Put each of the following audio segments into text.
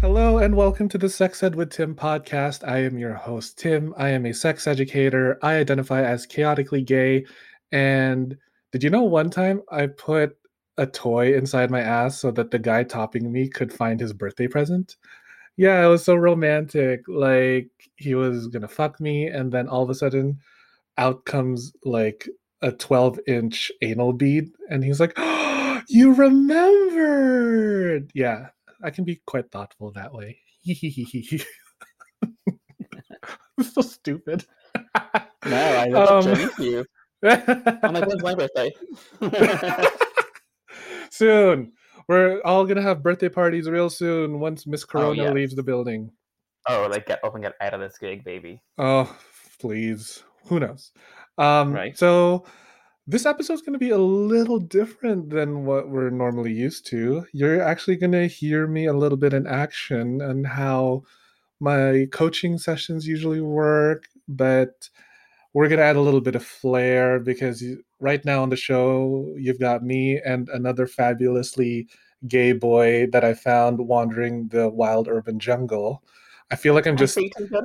Hello and welcome to the Sex Ed with Tim podcast. I am your host, Tim. I am a sex educator. I identify as chaotically gay. And did you know one time I put a toy inside my ass so that the guy topping me could find his birthday present? Yeah, it was so romantic. Like he was gonna fuck me, and then all of a sudden, out comes like a 12 inch anal bead, and he's like, oh, You remembered! Yeah, I can be quite thoughtful that way. so stupid. No, I love um, you. I'm like, when's my birthday? soon. We're all gonna have birthday parties real soon once Miss Corona oh, yes. leaves the building. Oh, like get up and get out of this gig, baby. Oh, please. Who knows? Um, right. So this episode is going to be a little different than what we're normally used to. You're actually going to hear me a little bit in action and how my coaching sessions usually work, but we're going to add a little bit of flair because right now on the show, you've got me and another fabulously gay boy that I found wandering the wild urban jungle. I feel like I'm just.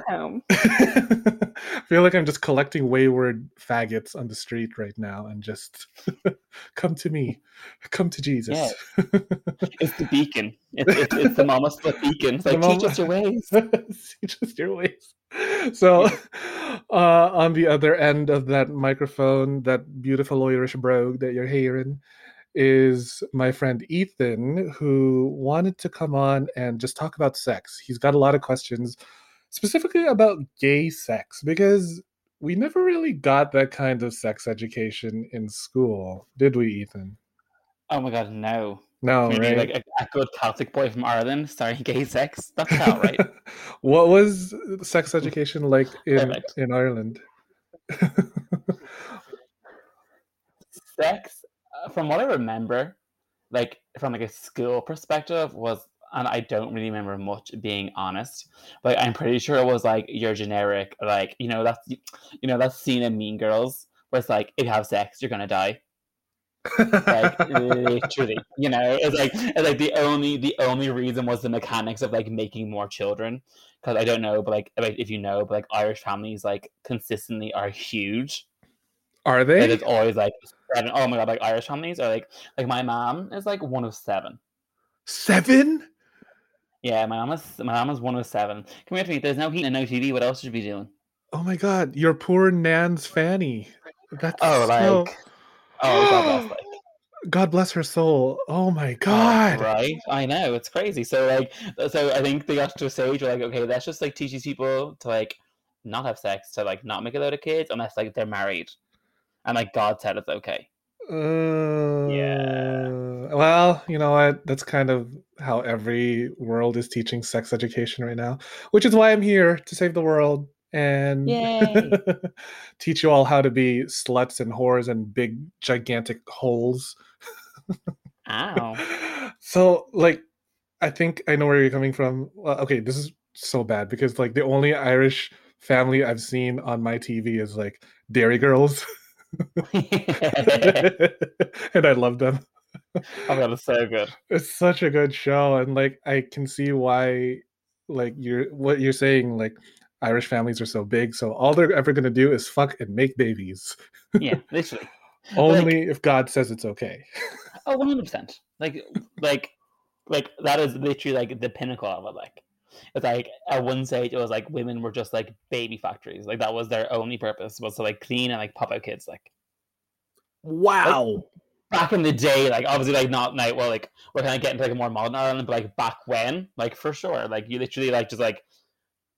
home. I feel like I'm just collecting wayward faggots on the street right now, and just come to me, come to Jesus. Yeah. it's the beacon. It's, it's, it's the mama split beacon. It's like mama... teach us your ways. teach us your ways. So, uh, on the other end of that microphone, that beautiful Irish brogue that you're hearing, is my friend Ethan, who wanted to come on and just talk about sex. He's got a lot of questions, specifically about gay sex, because we never really got that kind of sex education in school, did we, Ethan? Oh my god, no. No, Maybe right? like a, a, good Celtic boy from Ireland starting gay sex. That's not right. what was sex education like in in Ireland? sex uh, from what I remember, like from like a school perspective, was and I don't really remember much being honest, but I'm pretty sure it was like your generic, like you know that's you know that's scene in Mean Girls where it's like if you have sex you're gonna die. Like eh, literally, you know, it's like it's like the only the only reason was the mechanics of like making more children. Because I don't know, but like if you know, but like Irish families like consistently are huge. Are they? Like, it's always like seven. Oh my god, like Irish families are like like my mom is like one of seven. Seven? Yeah, my mom is my mom is one of seven. Come here to me. There's no heat and no TV. What else should we be doing? Oh my god, your poor Nan's Fanny. That's oh like so... oh god bless like. God bless her soul. Oh my god. Oh, right? I know, it's crazy. So like so I think they got to a stage where like, okay, let's just like teach these people to like not have sex, to like not make a load of kids unless like they're married and like God said it's okay. Uh, yeah. Well, you know what? That's kind of how every world is teaching sex education right now, which is why I'm here to save the world and teach you all how to be sluts and whores and big gigantic holes. Ow. so, like, I think I know where you're coming from. Well, okay, this is so bad because like the only Irish family I've seen on my TV is like Derry Girls. and I love them. god, it's so good. It's such a good show, and like I can see why, like you're what you're saying, like Irish families are so big, so all they're ever gonna do is fuck and make babies. yeah, literally. Only like, if God says it's okay. oh, one hundred percent. Like, like, like that is literally like the pinnacle of it. Like, it's like at one stage it was like women were just like baby factories. Like that was their only purpose was to like clean and like pop out kids. Like, wow. Like, back in the day, like obviously like not now. Well, like we're kind of getting to like a more modern Ireland, but like back when, like for sure, like you literally like just like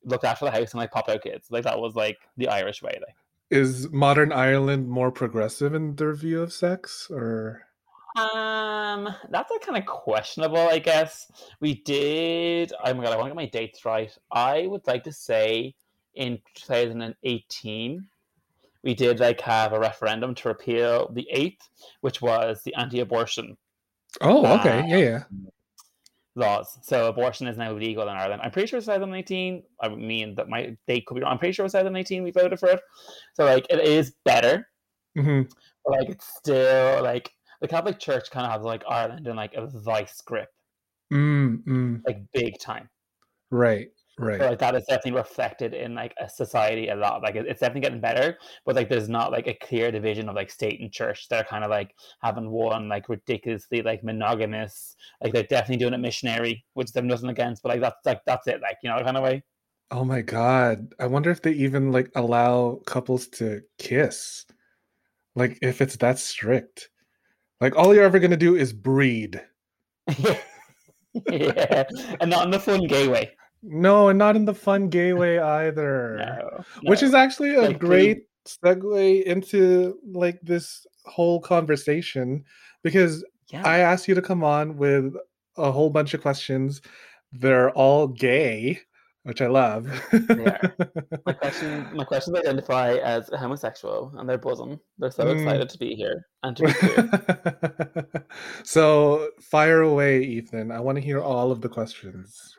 looked after the house and like pop out kids. Like that was like the Irish way. Like is modern Ireland more progressive in their view of sex, or? Um, that's a kind of questionable, I guess. We did. Oh my god, I want to get my dates right. I would like to say in 2018, we did like have a referendum to repeal the eighth, which was the anti-abortion. Oh, okay, uh, yeah, yeah laws. So abortion is now legal in Ireland. I'm pretty sure it's 2018. I mean that my date could be wrong. I'm pretty sure it's 2018 we voted for it. So like it is better. Mm-hmm. But like it's still like the Catholic Church kind of has like Ireland in like a vice grip. Mm-hmm. Like big time. Right. Right. So, like that is definitely reflected in like a society a lot. Like it's definitely getting better, but like there's not like a clear division of like state and church. They're kind of like having one like ridiculously like monogamous. Like they're definitely doing it missionary, which they're nothing against. But like that's like that's it. Like you know kind of way. Oh my god! I wonder if they even like allow couples to kiss. Like if it's that strict. Like all you're ever gonna do is breed. yeah, and not in the fun gay way. No, and not in the fun gay way either. no, no. Which is actually a like, great segue into like this whole conversation because yeah. I asked you to come on with a whole bunch of questions. They're all gay, which I love. yeah. My question my questions identify as homosexual and they're bosom. They're so mm. excited to be here and to be here. so fire away, Ethan. I want to hear all of the questions.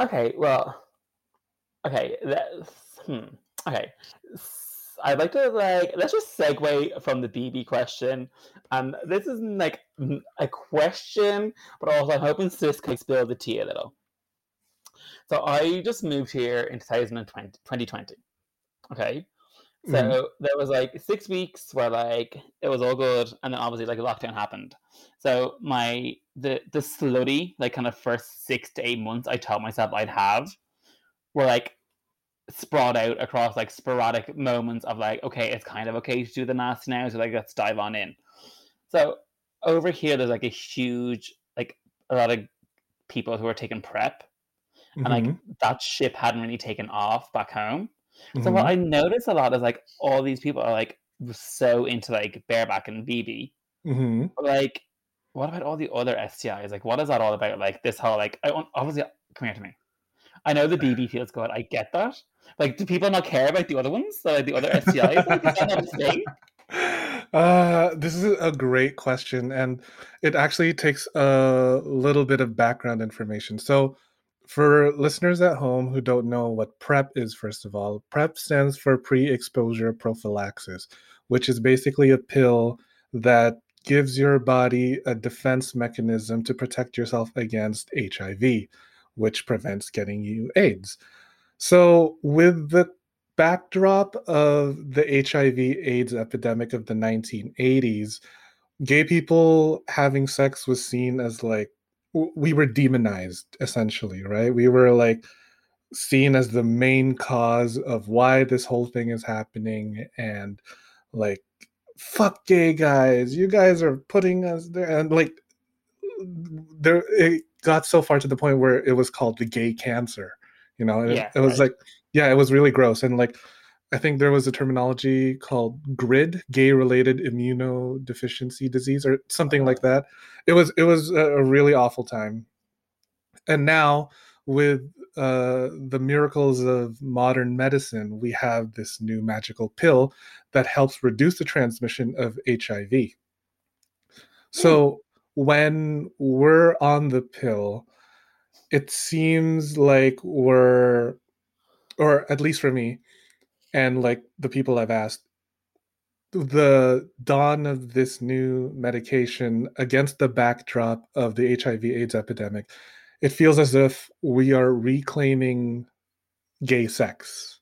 Okay, well, okay, hmm, okay. I'd like to like let's just segue from the BB question. Um, this isn't like a question, but also I'm hoping Sis can spill the tea a little. So I just moved here in 2020. 2020. Okay, so mm. there was like six weeks where like it was all good, and then obviously like a lockdown happened. So my the the slutty like kind of first six to eight months I told myself I'd have were like spread out across like sporadic moments of like okay it's kind of okay to do the nasty now so like let's dive on in. So over here there's like a huge like a lot of people who are taking PrEP, mm-hmm. and like mm-hmm. that ship hadn't really taken off back home. So mm-hmm. what I notice a lot is like all these people are like so into like bareback and BB. Mm-hmm. like, what about all the other STIs? Like, what is that all about? Like this whole like, I obviously, come here to me. I know the BB feels good. I get that. Like, do people not care about the other ones? So, like the other STIs? like, is that not a thing? Uh, this is a great question, and it actually takes a little bit of background information. So, for listeners at home who don't know what PrEP is, first of all, PrEP stands for pre exposure prophylaxis, which is basically a pill that gives your body a defense mechanism to protect yourself against HIV, which prevents getting you AIDS. So, with the backdrop of the HIV AIDS epidemic of the 1980s, gay people having sex was seen as like we were demonized essentially, right? We were like seen as the main cause of why this whole thing is happening and like fuck gay guys you guys are putting us there and like there it got so far to the point where it was called the gay cancer you know yeah, it, it was right. like yeah it was really gross and like I think there was a terminology called GRID, gay related immunodeficiency disease, or something like that. It was it was a really awful time. And now with uh, the miracles of modern medicine, we have this new magical pill that helps reduce the transmission of HIV. So mm. when we're on the pill, it seems like we're, or at least for me, and like the people I've asked, the dawn of this new medication against the backdrop of the HIV AIDS epidemic, it feels as if we are reclaiming gay sex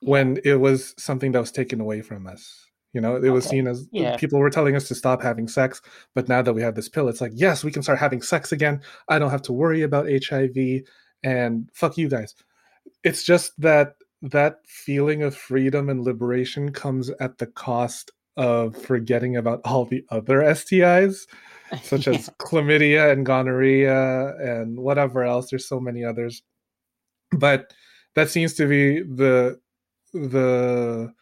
when it was something that was taken away from us. You know, it okay. was seen as uh, yeah. people were telling us to stop having sex, but now that we have this pill, it's like, yes, we can start having sex again. I don't have to worry about HIV and fuck you guys. It's just that that feeling of freedom and liberation comes at the cost of forgetting about all the other STIs, such as chlamydia and gonorrhea and whatever else. There's so many others. But that seems to be the the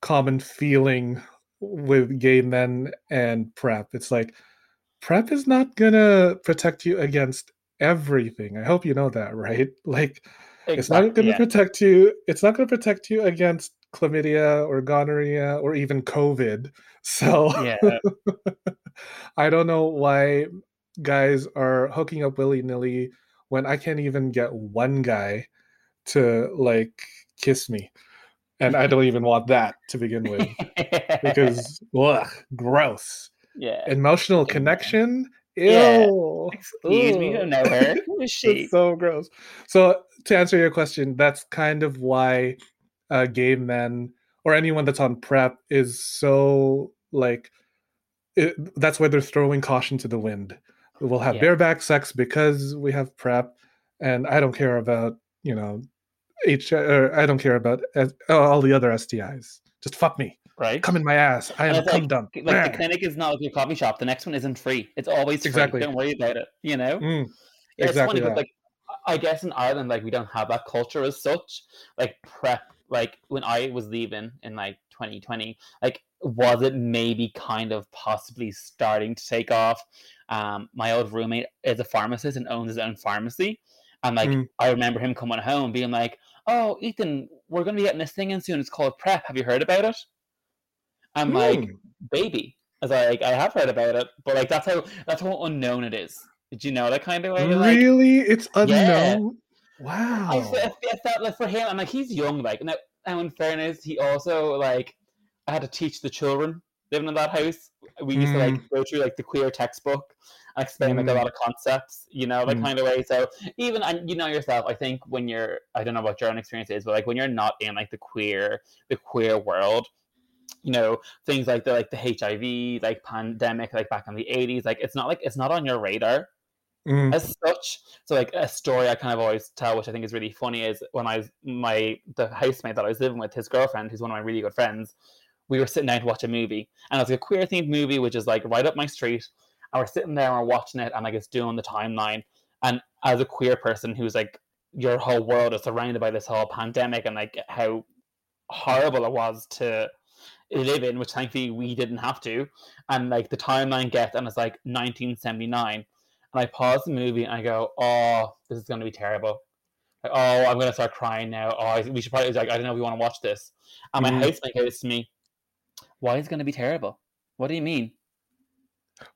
common feeling with gay men and PrEP. It's like PrEP is not gonna protect you against everything. I hope you know that, right? Like exactly, it's not gonna yeah. protect you. It's not gonna protect you against chlamydia or gonorrhea or even COVID. So yeah. I don't know why guys are hooking up willy nilly when I can't even get one guy to like kiss me and I don't even want that to begin with because ugh, gross. Yeah. Emotional connection. Ew. Yeah. Excuse me, don't know her. Who is she? so gross. So to answer your question, that's kind of why uh, gay men or anyone that's on PrEP is so like it, that's why they're throwing caution to the wind. We'll have yeah. bareback sex because we have PrEP, and I don't care about you know H. Or I don't care about uh, all the other STIs. Just fuck me. Right. Come in my ass. I am a cum like, dump. Like the clinic is not like your coffee shop. The next one isn't free. It's always free. Exactly. Don't worry about it. You know. Mm, yeah, exactly. It's funny, but like I guess in Ireland, like we don't have that culture as such. Like prep. Like when I was leaving in like 2020, like was it maybe kind of possibly starting to take off? Um, my old roommate is a pharmacist and owns his own pharmacy. And like mm. I remember him coming home being like, "Oh, Ethan, we're going to be getting this thing in soon. It's called Prep. Have you heard about it?" I'm mm. like, "Baby," as I was like, "I have heard about it, but like that's how that's how unknown it is." Did you know that kind of way? Really, like, it's unknown. Yeah. Wow. I, I, I felt like for him, I'm like, he's young. Like now, now, in fairness, he also like I had to teach the children living in that house. We used mm. to like mm. go through like the queer textbook and explain mm. like a lot mm. of concepts, you know, like mm. kind of way. So even and you know yourself, I think when you're I don't know what your own experience is, but like when you're not in like the queer the queer world, you know, things like the like the HIV like pandemic like back in the eighties, like it's not like it's not on your radar. Mm. As such, so like a story I kind of always tell, which I think is really funny, is when I was my the housemate that I was living with, his girlfriend, who's one of my really good friends, we were sitting down to watch a movie, and it was a queer themed movie, which is like right up my street. And we're sitting there and we're watching it, and like it's doing the timeline. And as a queer person who's like your whole world is surrounded by this whole pandemic and like how horrible it was to live in, which thankfully we didn't have to. And like the timeline gets, and it's like 1979. And I pause the movie and I go, "Oh, this is going to be terrible." Like, oh, I'm going to start crying now. Oh, we should probably like I don't know if we want to watch this. And my mm. housemate goes to me, why is it going to be terrible? What do you mean?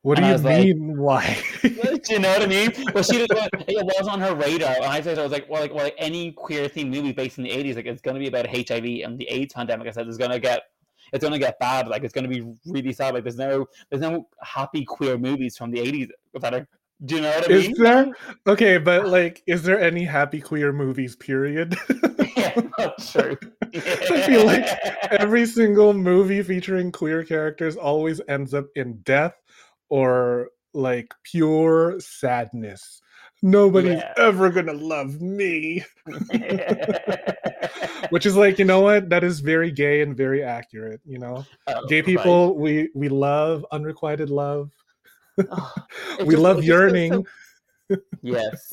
What and do you mean? Like, why? do you know what I mean? Well, she was, it was on her radar, and I said I was like, well, like, well, like any queer themed movie based in the '80s, like it's going to be about HIV and the AIDS pandemic. I said it's going to get, it's going to get bad. Like it's going to be really sad. Like there's no, there's no happy queer movies from the '80s that are do you know what I mean? Is there? Okay, but like, is there any happy queer movies? Period. yeah, that's true. I feel like every single movie featuring queer characters always ends up in death or like pure sadness. Nobody's yeah. ever gonna love me. Which is like, you know what? That is very gay and very accurate. You know, oh, gay people, right. we we love unrequited love Oh, we just, love yearning. So... yes,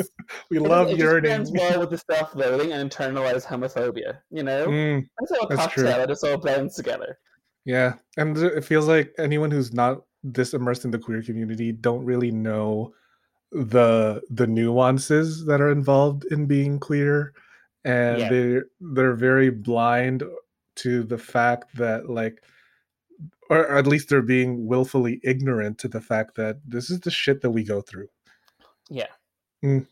we it love just, yearning. well with the self-loathing and internalized homophobia. You know, mm, that's all a cocktail. It just all blends together. Yeah, and it feels like anyone who's not this immersed in the queer community don't really know the the nuances that are involved in being queer and yeah. they they're very blind to the fact that like or at least they're being willfully ignorant to the fact that this is the shit that we go through. Yeah. Mm.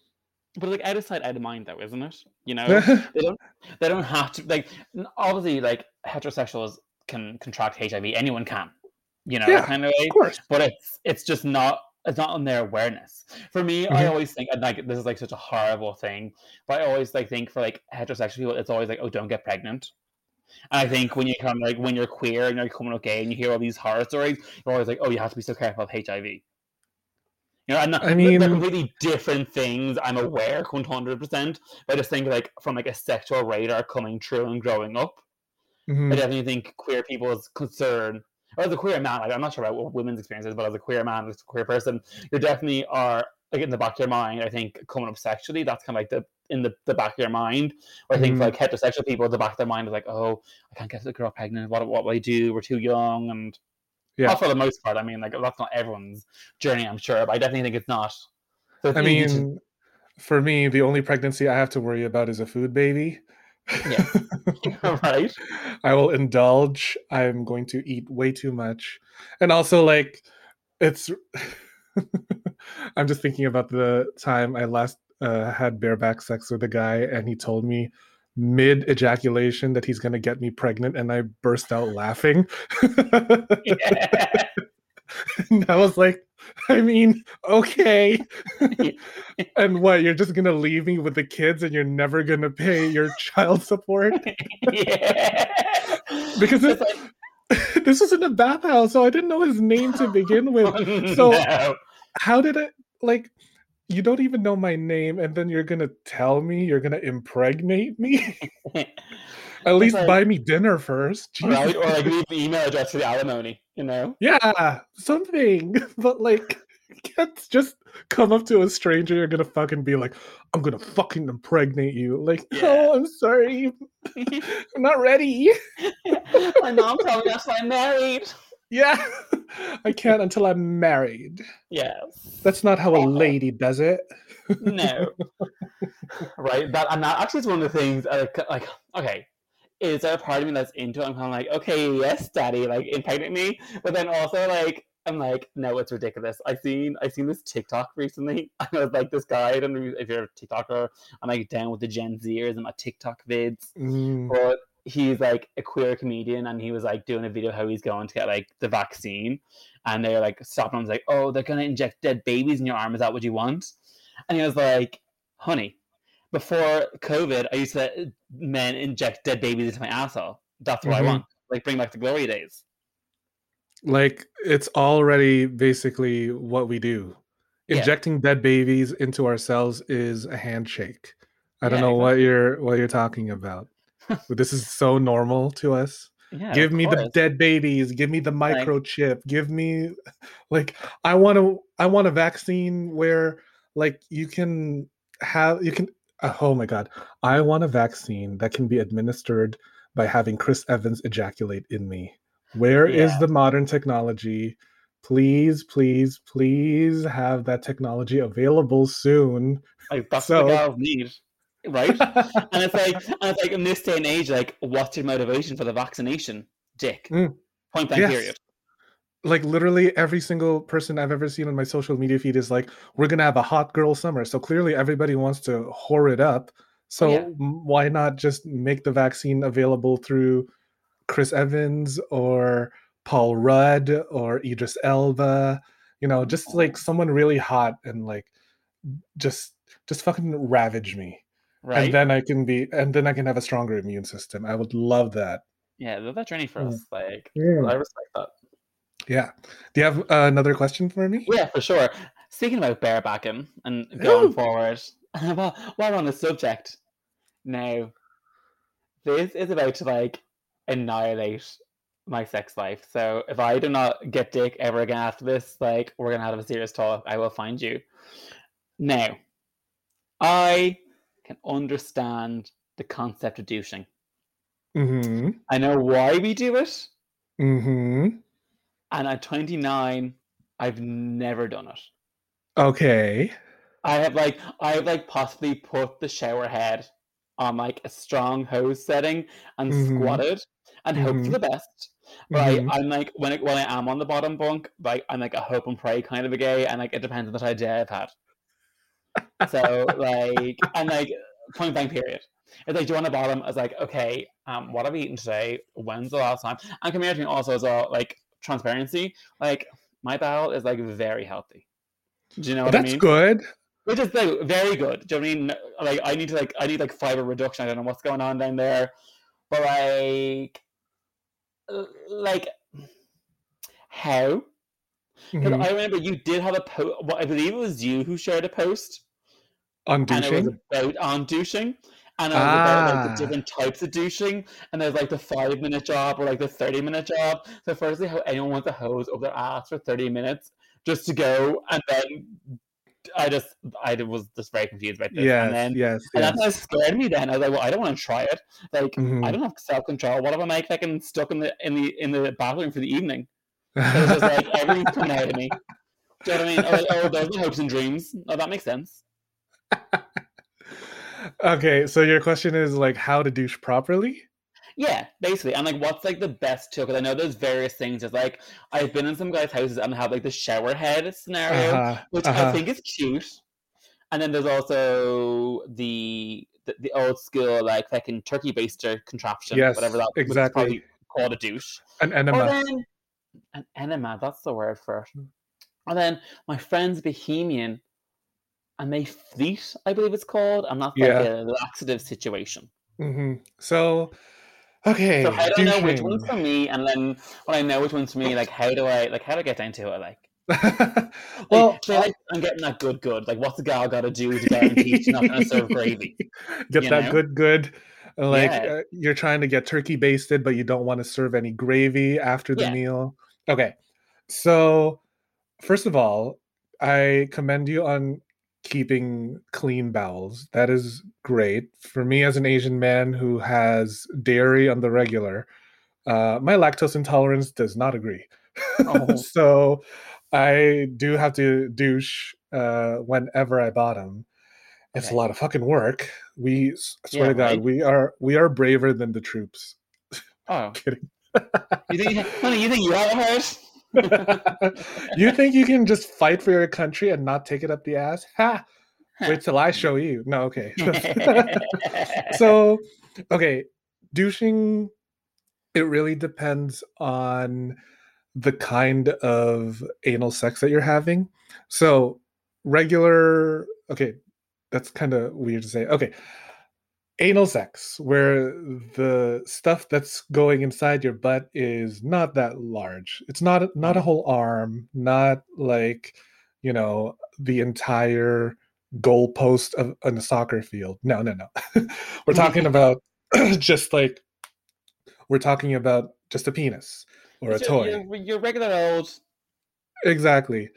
But like out of sight, out of mind, though, isn't it? You know, they don't they don't have to like obviously like heterosexuals can contract HIV. Anyone can, you know, yeah, kind of way. Of course. But it's it's just not it's not on their awareness. For me, mm-hmm. I always think and like this is like such a horrible thing, but I always like think for like heterosexual people, it's always like, oh, don't get pregnant. And I think when you come like when you're queer and you're coming out gay and you hear all these horror stories, you're always like, oh, you have to be so careful of HIV. You know, not, I mean, they're completely different things. I'm aware, one hundred percent. But I just think like from like a sexual radar coming true and growing up, mm-hmm. I definitely think queer people's concern, or as a queer man, like I'm not sure about what women's experiences, but as a queer man, as a queer person, you definitely are like in the back of your mind. I think coming up sexually, that's kind of like the in the, the back of your mind. Or I think mm-hmm. for like heterosexual people, the back of their mind is like, oh, I can't get the girl pregnant. What what will I do? We're too young and yeah. Not for the most part. I mean, like that's not everyone's journey, I'm sure, but I definitely think it's not. So I mean, to... for me, the only pregnancy I have to worry about is a food baby. Yeah. right. I will indulge. I'm going to eat way too much. And also like it's I'm just thinking about the time I last uh, had bareback sex with a guy and he told me mid ejaculation that he's going to get me pregnant and I burst out laughing. and I was like, I mean, okay. and what, you're just going to leave me with the kids and you're never going to pay your child support? yeah. because it's, like... this was in a bathhouse, so I didn't know his name to begin with. Oh, so, no. how did it, like, you don't even know my name and then you're gonna tell me you're gonna impregnate me at least like, buy me dinner first right or like leave the email address for the alimony you know yeah something but like can't just come up to a stranger you're gonna fucking be like i'm gonna fucking impregnate you like yeah. oh i'm sorry i'm not ready my mom told me i'm married yeah. I can't until I'm married. Yes. That's not how a lady does it. no. right. That and that actually is one of the things uh, like okay. Is there a part of me that's into it? I'm kind of like, okay, yes, daddy, like impregnate me. But then also like I'm like, no, it's ridiculous. I've seen I've seen this TikTok recently. I was like this guy, I don't know if you're a TikToker, I'm like down with the Gen Zers and my TikTok vids. Mm. But he's like a queer comedian and he was like doing a video how he's going to get like the vaccine and they're like stopping him like oh they're gonna inject dead babies in your arm is that what you want and he was like honey before covid i used to let men inject dead babies into my asshole that's what mm-hmm. i want like bring back the glory days like it's already basically what we do injecting yeah. dead babies into ourselves is a handshake i don't know exactly. what you're what you're talking about this is so normal to us. Yeah, give me course. the dead babies. Give me the microchip. Like, give me, like, I want to. I want a vaccine where, like, you can have you can. Uh, oh my god! I want a vaccine that can be administered by having Chris Evans ejaculate in me. Where yeah. is the modern technology? Please, please, please have that technology available soon. Like that's so, what the need right? and it's like, and it's like in this day and age, like, what's your motivation for the vaccination, Dick? Mm. Point blank yes. period. Like literally every single person I've ever seen on my social media feed is like, we're gonna have a hot girl summer. So clearly everybody wants to whore it up. So yeah. why not just make the vaccine available through Chris Evans or Paul Rudd or Idris Elba? You know, just mm-hmm. like someone really hot and like just just fucking ravage me. Right. And then I can be, and then I can have a stronger immune system. I would love that. Yeah, that journey for mm. us. Like, yeah. I respect that. Yeah. Do you have uh, another question for me? Yeah, for sure. Speaking about barebacking and going forward, while, while on the subject, now, this is about to like annihilate my sex life. So if I do not get dick ever again after this, like we're gonna have a serious talk. I will find you. Now, I can understand the concept of douching. Mm-hmm. I know why we do it. Mm-hmm. And at 29, I've never done it. Okay. I have like I have like possibly put the shower head on like a strong hose setting and mm-hmm. squatted and mm-hmm. hope for the best. But mm-hmm. I, am like when it, when I am on the bottom bunk, like I'm like a hope and pray kind of a gay, and like it depends on the idea I've had. So like and like point blank period. It's like, do you want a bottom? I was like, okay, um, what have we eaten today? When's the last time? And community also as well, like transparency. Like my bowel is like very healthy. Do you know what That's I mean? That's good. Which is like very good. Do you know I mean? Like I need to like I need like fiber reduction. I don't know what's going on down there, but like, like how? Because mm-hmm. I remember you did have a post. Well, I believe it was you who shared a post on douching. And it was about on douching. And it was ah. about like the ah. different types of douching. And there's like the five minute job or like the 30 minute job. So, firstly, how anyone wants a hose over their ass for 30 minutes just to go. And then I just, I was just very confused about this. Yes, and then, yes. And yes. that scared me then. I was like, well, I don't want to try it. Like, mm-hmm. I don't have self control. What if I'm like fucking stuck in the, in the, in the bathroom for the evening? It was just like everything's coming out of me. Do you know what I mean? like, oh, those are hopes and dreams. Oh, that makes sense. okay, so your question is like how to douche properly? Yeah, basically. And like what's like the best tool? Because I know there's various things. It's like I've been in some guys' houses and have like the shower head scenario, uh-huh, which uh-huh. I think is cute. And then there's also the the, the old school like fucking turkey baster contraption, yes, whatever that exactly called a douche. An enema. Then, an enema, that's the word for it. And then my friend's Bohemian and they fleet, I believe it's called, and that's like a laxative situation. Mm-hmm. So, okay. So I don't know which one's for me, and then when I know which one's for me, like how do I like how do I get down to it? Like, well, like, like, I'm getting that good, good. Like, what's the gal got to do to guarantee she's not going to serve gravy? Get that know? good, good. Like yeah. uh, you're trying to get turkey basted, but you don't want to serve any gravy after the yeah. meal. Okay, so first of all, I commend you on keeping clean bowels. That is great. For me, as an Asian man who has dairy on the regular, uh, my lactose intolerance does not agree. Oh. so I do have to douche uh, whenever I bottom. It's okay. a lot of fucking work. We swear yeah, to God, right? we are we are braver than the troops. Oh, kidding. you think, honey, you think you have hurt? you think you can just fight for your country and not take it up the ass? Ha! Wait till I show you. No, okay. so, okay, douching, it really depends on the kind of anal sex that you're having. So, regular, okay, that's kind of weird to say. Okay, anal sex where the stuff that's going inside your butt is not that large. It's not not a whole arm not like you know the entire goalpost of on a soccer field. No no no. We're talking about just like we're talking about just a penis or it's a toy. your, your regular old exactly.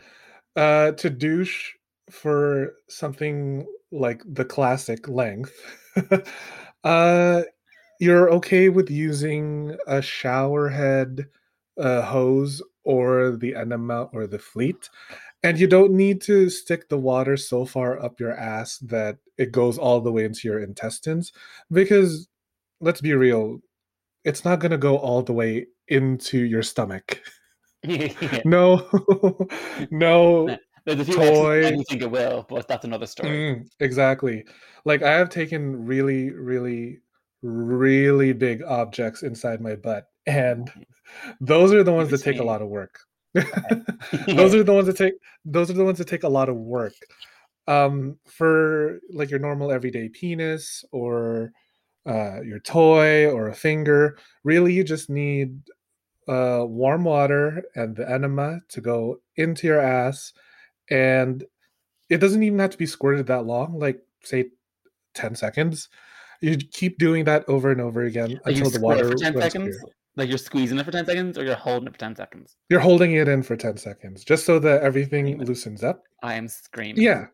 Uh to douche for something like the classic length uh, you're okay with using a shower head uh, hose or the enema or the fleet. And you don't need to stick the water so far up your ass that it goes all the way into your intestines. Because let's be real, it's not going to go all the way into your stomach. no, no there's a few toy. you think it will, but that's another story. Mm, exactly. Like I have taken really, really, really big objects inside my butt, and mm-hmm. those are the ones that take a lot of work. those are the ones that take. Those are the ones that take a lot of work. Um, for like your normal everyday penis or uh, your toy or a finger, really, you just need uh, warm water and the enema to go into your ass and it doesn't even have to be squirted that long like say 10 seconds. You keep doing that over and over again like until the water for 10 seconds? clear. like you're squeezing it for 10 seconds or you're holding it for 10 seconds? You're holding it in for 10 seconds just so that everything screaming. loosens up. I am screaming. Yeah.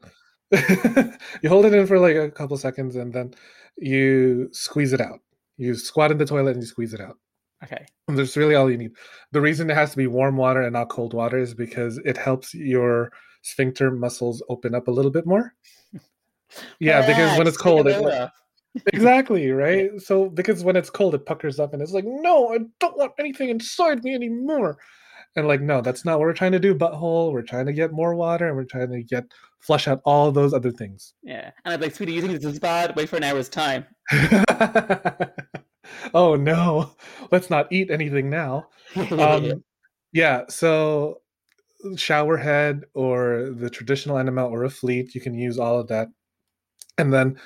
You hold it in for like a couple seconds and then you squeeze it out. You squat in the toilet and you squeeze it out. Okay. And that's really all you need. The reason it has to be warm water and not cold water is because it helps your sphincter muscles open up a little bit more. Yeah, because when it's cold, it, like, exactly right. So because when it's cold, it puckers up and it's like, no, I don't want anything inside me anymore. And like, no, that's not what we're trying to do, butthole. We're trying to get more water and we're trying to get flush out all those other things. Yeah. And I'm like, sweetie, you think this is bad? Wait for an hour's time. oh no, let's not eat anything now. Um, yeah, so shower head or the traditional enema or a fleet, you can use all of that. And then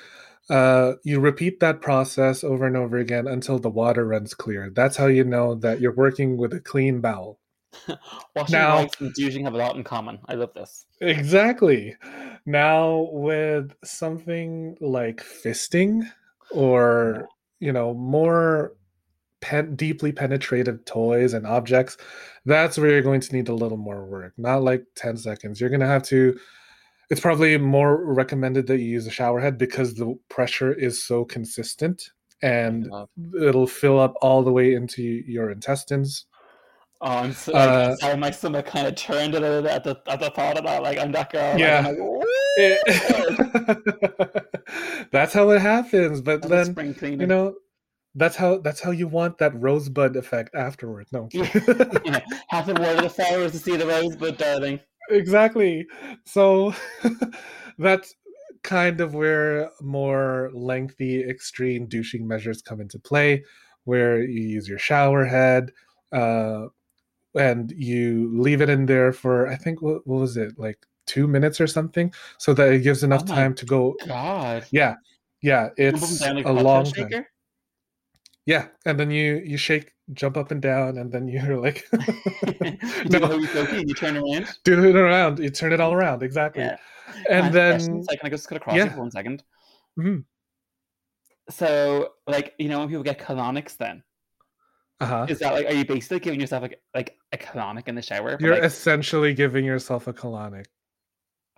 uh, you repeat that process over and over again until the water runs clear. That's how you know that you're working with a clean bowel. Washing now, rice and douching have a lot in common. I love this. Exactly. Now with something like fisting or you know more pen- deeply penetrative toys and objects, that's where you're going to need a little more work. Not like 10 seconds. You're going to have to it's probably more recommended that you use a shower head because the pressure is so consistent and it'll fill up all the way into your intestines. Oh, I'm so, uh, sorry, my stomach kind of turned a little bit at the at the thought of that. Like I'm that girl. Yeah. Like, that's how it happens. But then you know, that's how that's how you want that rosebud effect afterwards. No, yeah. have to water the flowers to see the rosebud, darling exactly. So that's kind of where more lengthy, extreme douching measures come into play, where you use your shower head uh, and you leave it in there for, I think, what, what was it, like two minutes or something, so that it gives enough oh time to go. God. Yeah. Yeah. It's a long time. Yeah. And then you you shake jump up and down, and then you're like, you no, you turn around, do it around, you turn it all around, exactly. Yeah. And then? I can I just across yeah. for one second? Mm-hmm. So, like, you know, when people get colonics, then uh-huh. is that like, are you basically giving yourself like like a colonic in the shower? You're like... essentially giving yourself a colonic.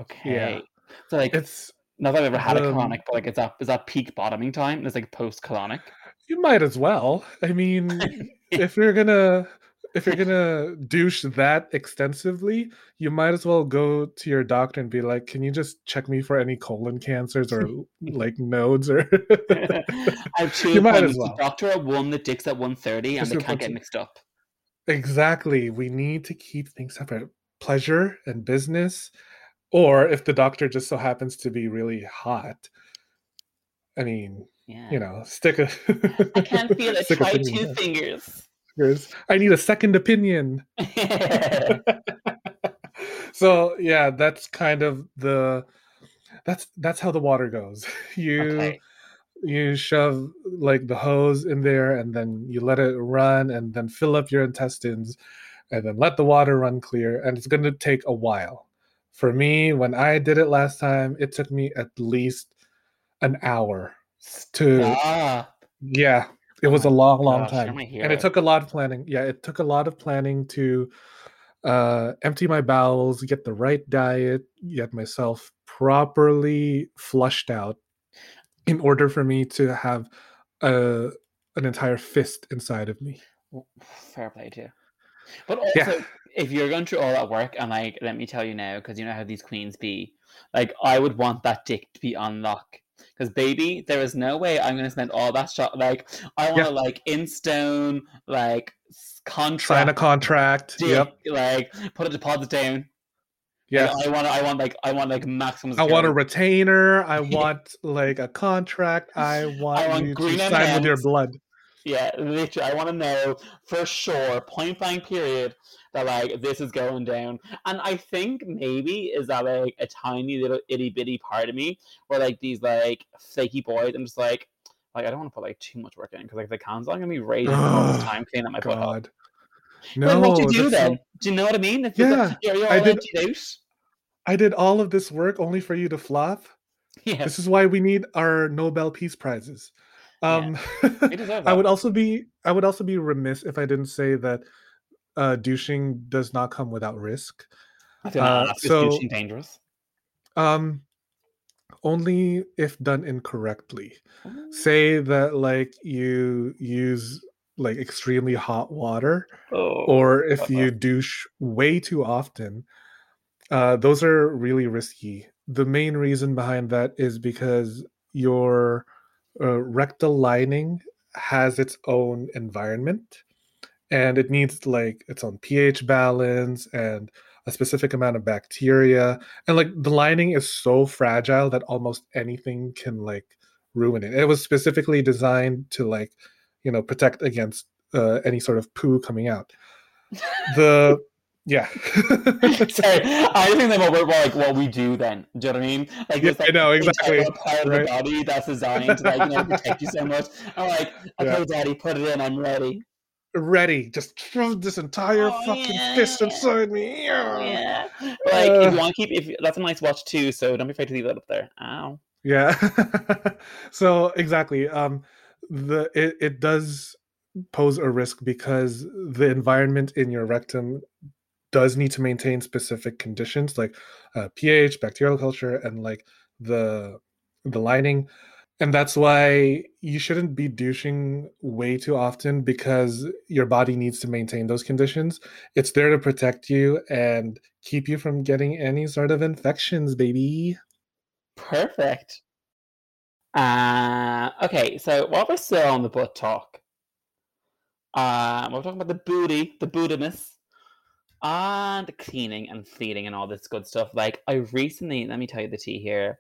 Okay. Yeah. So like it's not that I've ever had um, a colonic, but like it's is that is that peak bottoming time? It's like post colonic. You might as well. I mean, if you're gonna if you're gonna douche that extensively, you might as well go to your doctor and be like, "Can you just check me for any colon cancers or like nodes or?" I have two you might as well. doctor at one, the dick's at one thirty, and they can't get mixed up. Exactly. We need to keep things separate: pleasure and business. Or if the doctor just so happens to be really hot, I mean, yeah. You know, stick a. I can't feel it. Try two fingers. fingers. I need a second opinion. so yeah, that's kind of the. That's that's how the water goes. You. Okay. You shove like the hose in there, and then you let it run, and then fill up your intestines, and then let the water run clear. And it's going to take a while. For me, when I did it last time, it took me at least an hour to ah. yeah it was a long long Gosh, time. and it took a lot of planning. Yeah it took a lot of planning to uh empty my bowels get the right diet get myself properly flushed out in order for me to have a an entire fist inside of me. Fair play too but also yeah. if you're going through all that work and like let me tell you now because you know how these queens be like i would want that dick to be on lock because baby, there is no way I'm gonna spend all that shot. Like I want to yeah. like in stone, like contract, sign a contract. Dig, yep. Like put a deposit down. Yeah, like, I want. I want like. I want like maximum. I want a retainer. I want like a contract. I want, I want you to sign with your blood. Yeah, literally. I want to know for sure, point blank period, that like this is going down. And I think maybe is that like a tiny little itty bitty part of me where like these like flaky boys, I'm just like, like I don't want to put like too much work in because like the cans are gonna be raising all the time cleaning up my God. No, like, what do you do then? So... Do you know what I mean? If yeah, you're, you're I did. I did all of this work only for you to flop. Yeah. This is why we need our Nobel Peace Prizes. Um, yeah. I would also be I would also be remiss if I didn't say that uh, douching does not come without risk. Uh, so, douching dangerous? Um, only if done incorrectly. Say that like you use like extremely hot water, oh, or if uh-huh. you douche way too often. Uh, those are really risky. The main reason behind that is because your uh, rectal lining has its own environment and it needs like its own pH balance and a specific amount of bacteria and like the lining is so fragile that almost anything can like ruin it. It was specifically designed to like you know protect against uh, any sort of poo coming out. The yeah. Sorry i think that what like what we do then do you know what i mean? Like yeah, like, i know exactly part of right. the body that's designed to like you know protect you so much. I'm like okay yeah. daddy put it in i'm ready ready. Just shove this entire oh, fucking yeah. fist inside me. Yeah. Like uh, if you want to keep if that's a nice watch too, so don't be afraid to leave that up there. Ow. Yeah. so exactly. Um the it, it does pose a risk because the environment in your rectum does need to maintain specific conditions like uh, pH, bacterial culture, and like the the lining and that's why you shouldn't be douching way too often because your body needs to maintain those conditions. It's there to protect you and keep you from getting any sort of infections, baby. Perfect. Uh, okay, so while we're still on the butt talk, uh, we're talking about the booty, the bootiness, and cleaning and feeding and all this good stuff. Like, I recently, let me tell you the tea here.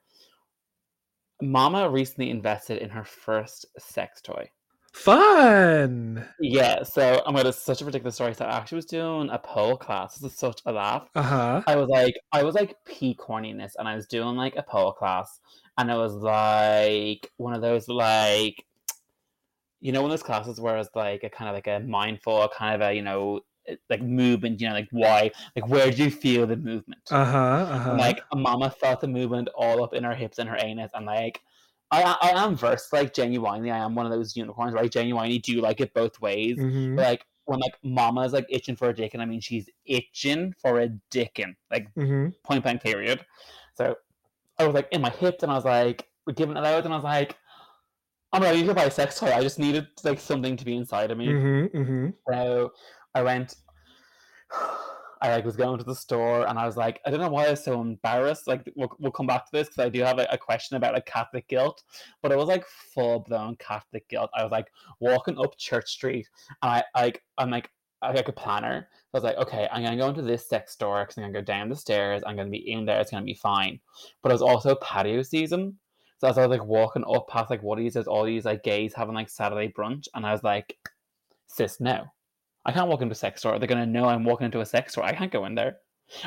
Mama recently invested in her first sex toy. Fun. Yeah, so I'm gonna such a ridiculous story. So I actually was doing a pole class. This is such a laugh. Uh-huh. I was like, I was like peak corniness, and I was doing like a pole class, and it was like one of those like, you know, one of those classes where it's like a kind of like a mindful, kind of a you know like movement, you know, like why, like where do you feel the movement? Uh huh. Uh-huh. Like Mama felt the movement all up in her hips and her anus, and like I I am versed, like genuinely, I am one of those unicorns where I genuinely do like it both ways. Mm-hmm. But, like when like Mama's like itching for a dick, and I mean she's itching for a dickin, like mm-hmm. point blank period. So I was like in my hips, and I was like we're giving it out, and I was like. I'm ready to buy a sex toy. I just needed like something to be inside of me. Mm-hmm, mm-hmm. So I went. I like was going to the store and I was like, I don't know why I was so embarrassed. Like, we'll, we'll come back to this because I do have a, a, question about like Catholic guilt, but it was like full blown Catholic guilt. I was like walking up Church Street and I like I'm like I like a planner. So I was like, okay, I'm gonna go into this sex store because I'm gonna go down the stairs. I'm gonna be in there. It's gonna be fine. But it was also patio season, so as I was like walking up past like Woody's, there's all these like gays having like Saturday brunch, and I was like, sis, no I can't walk into a sex store. They're gonna know I'm walking into a sex store. I can't go in there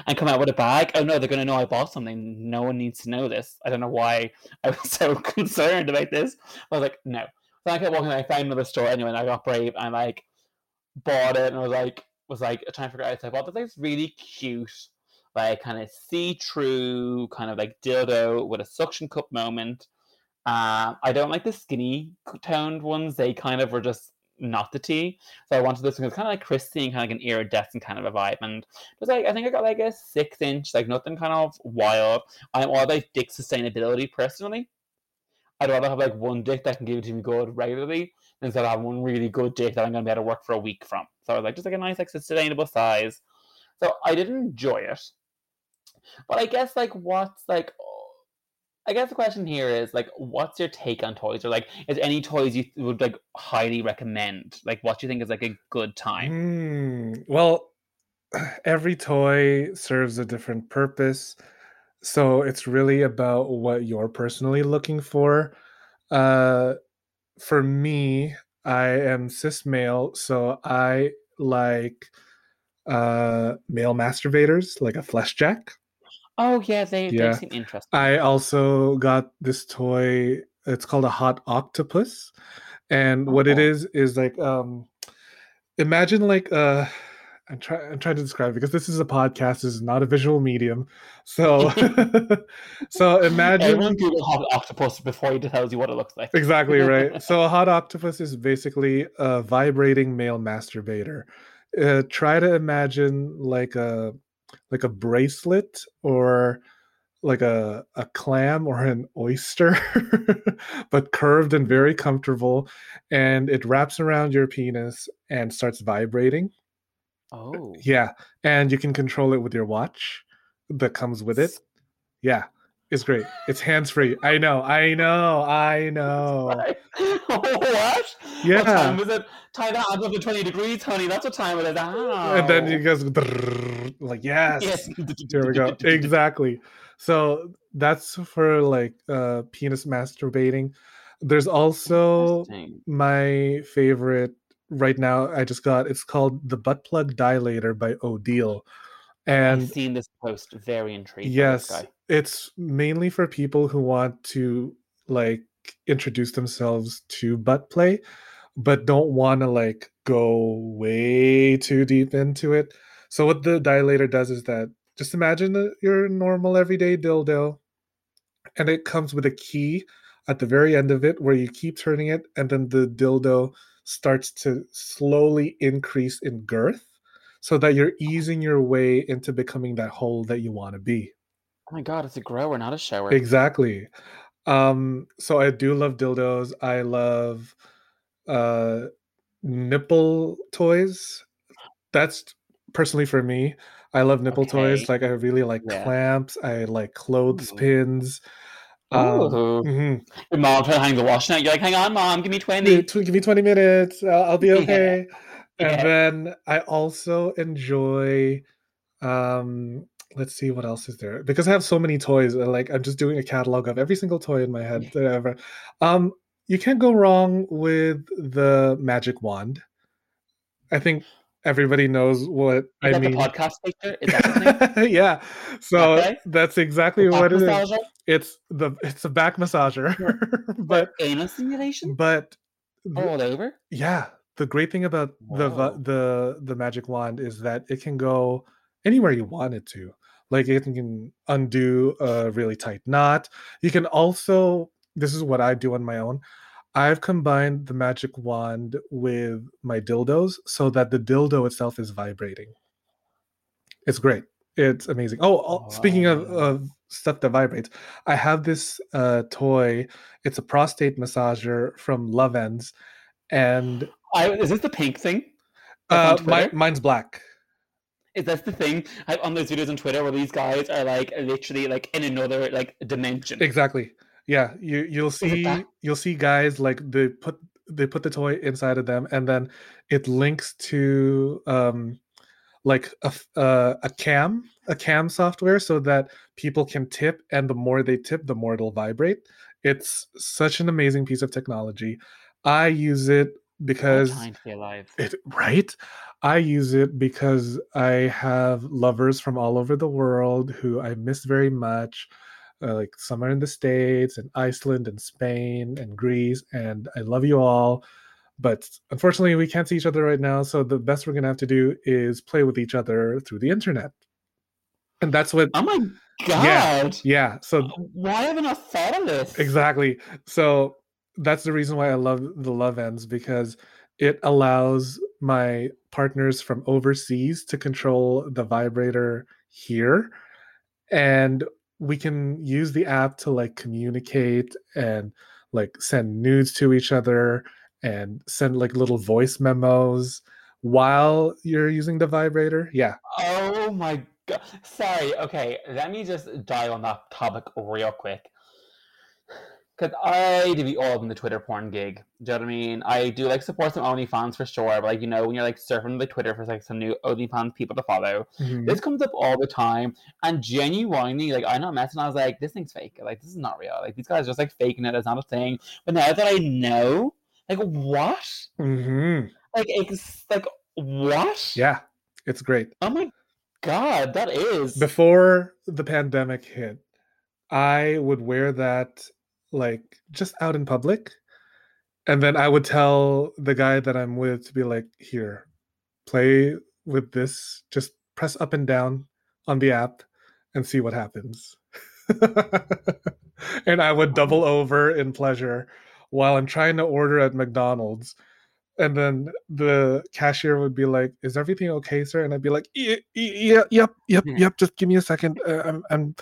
and come out with a bag. Oh no, they're gonna know I bought something. No one needs to know this. I don't know why I was so concerned about this. I was like, no. So I kept walking. I found another store anyway, and I got brave and like bought it, and I was like, was like trying to figure out. I bought this like really cute, like kind of see-through, kind of like dildo with a suction cup moment. Uh, I don't like the skinny toned ones. They kind of were just not the tea. So I wanted this one because kind of like Christine, kind of like an iridescent kind of a vibe. And was like, I think I got like a six inch, like nothing kind of wild. I'm all about dick sustainability personally. I'd rather have like one dick that can give it to me good regularly instead of having one really good dick that I'm going to be able to work for a week from. So I was like, just like a nice, like sustainable size. So I did enjoy it. But I guess like what's like I guess the question here is like, what's your take on toys, or like, is any toys you would like highly recommend? Like, what do you think is like a good time? Mm, well, every toy serves a different purpose, so it's really about what you're personally looking for. Uh, for me, I am cis male, so I like uh male masturbators, like a Fleshjack. Oh yeah, they, yeah. they seem interesting. I also got this toy. It's called a Hot Octopuss, and oh, what it is is like um, imagine like uh. I'm trying. I'm trying to describe because this is a podcast. This is not a visual medium. So, so imagine. Everyone Google Hot Octopuss before he tells you what it looks like. exactly right. So a Hot Octopuss is basically a vibrating male masturbator. Uh, try to imagine like a like a bracelet or like a a clam or an oyster but curved and very comfortable and it wraps around your penis and starts vibrating. Oh. Yeah and you can control it with your watch that comes with it. Yeah It's great. It's hands free. I know. I know. I know. what? Yeah. What time was it? Tie the hands up to 20 degrees, honey. That's what time it is. Oh. And then you guys like, yes. yes. Here we go. exactly. So that's for like uh penis masturbating. There's also my favorite right now. I just got it's called the butt plug dilator by Odile. And I've seen this post, very intrigued. Yes, it's mainly for people who want to like introduce themselves to butt play, but don't want to like go way too deep into it. So what the dilator does is that just imagine that your normal everyday dildo, and it comes with a key at the very end of it where you keep turning it, and then the dildo starts to slowly increase in girth so that you're easing your way into becoming that hole that you want to be. Oh my god, it's a grower, not a shower. Exactly. Um, so I do love dildos. I love uh nipple toys. That's personally for me. I love nipple okay. toys. Like I really like yeah. clamps. I like clothespins. Um, mm-hmm. Your mom trying to hang the washing out. You're like, hang on, mom, give me 20. Give me 20 minutes. I'll, I'll be okay. And then I also enjoy um let's see what else is there because I have so many toys uh, like I'm just doing a catalog of every single toy in my head that ever um you can't go wrong with the magic wand I think everybody knows what is I mean. podcast picture? Is that yeah. So okay. that's exactly the what it massager? is. It's the it's a back massager, but anal stimulation. But all over. Yeah, the great thing about the the the magic wand is that it can go anywhere you want it to. Like it can undo a really tight knot. You can also this is what i do on my own. I've combined the magic wand with my dildos so that the dildo itself is vibrating. It's great. It's amazing. Oh, oh speaking of, of stuff that vibrates i have this uh, toy. It's a prostate massager from Lovense and I, is this the pink thing? Uh, my, mine's black. Is that the thing I, on those videos on Twitter where these guys are like literally like in another like dimension? Exactly. Yeah, you you'll see you'll see guys like they put they put the toy inside of them and then it links to um like a uh, a cam a cam software so that people can tip and the more they tip the more it'll vibrate. It's such an amazing piece of technology. I use it because it right? I use it because i have lovers from all over the world who i miss very much uh, like some are in the states and iceland and spain and greece and i love you all but unfortunately we can't see each other right now so the best we're gonna have to do is play with each other through the internet. And that's what oh my god. yeah, yeah. so uh, why haven't i thought of this? Exactly. So that's the reason why I love the Lovense because it allows my partners from overseas to control the vibrator here. And we can use the app to like communicate and like send nudes to each other and send like little voice memos while you're using the vibrator. Yeah. Oh my god sorry okay let me just dial on that topic real quick because I do be all in the Twitter porn gig. Do you know what I mean? I do like support some OnlyFans for sure, but like you know when you're like surfing the Twitter for like some new OnlyFans people to follow, mm-hmm. this comes up all the time. And genuinely, like I'm not messing. I was like, this thing's fake. Like this is not real. Like these guys are just like faking it. It's not a thing. But now that I know, like what? Mm-hmm. Like it's like what? Yeah, it's great. Oh my god, that is before the pandemic hit. I would wear that like just out in public and then i would tell the guy that i'm with to be like here play with this just press up and down on the app and see what happens. And i would double over in pleasure while i'm trying to order at mcdonald's and then the cashier would be like is everything okay sir? And i'd be like yeah, yep yep yep just give me a second uh, i'm i'm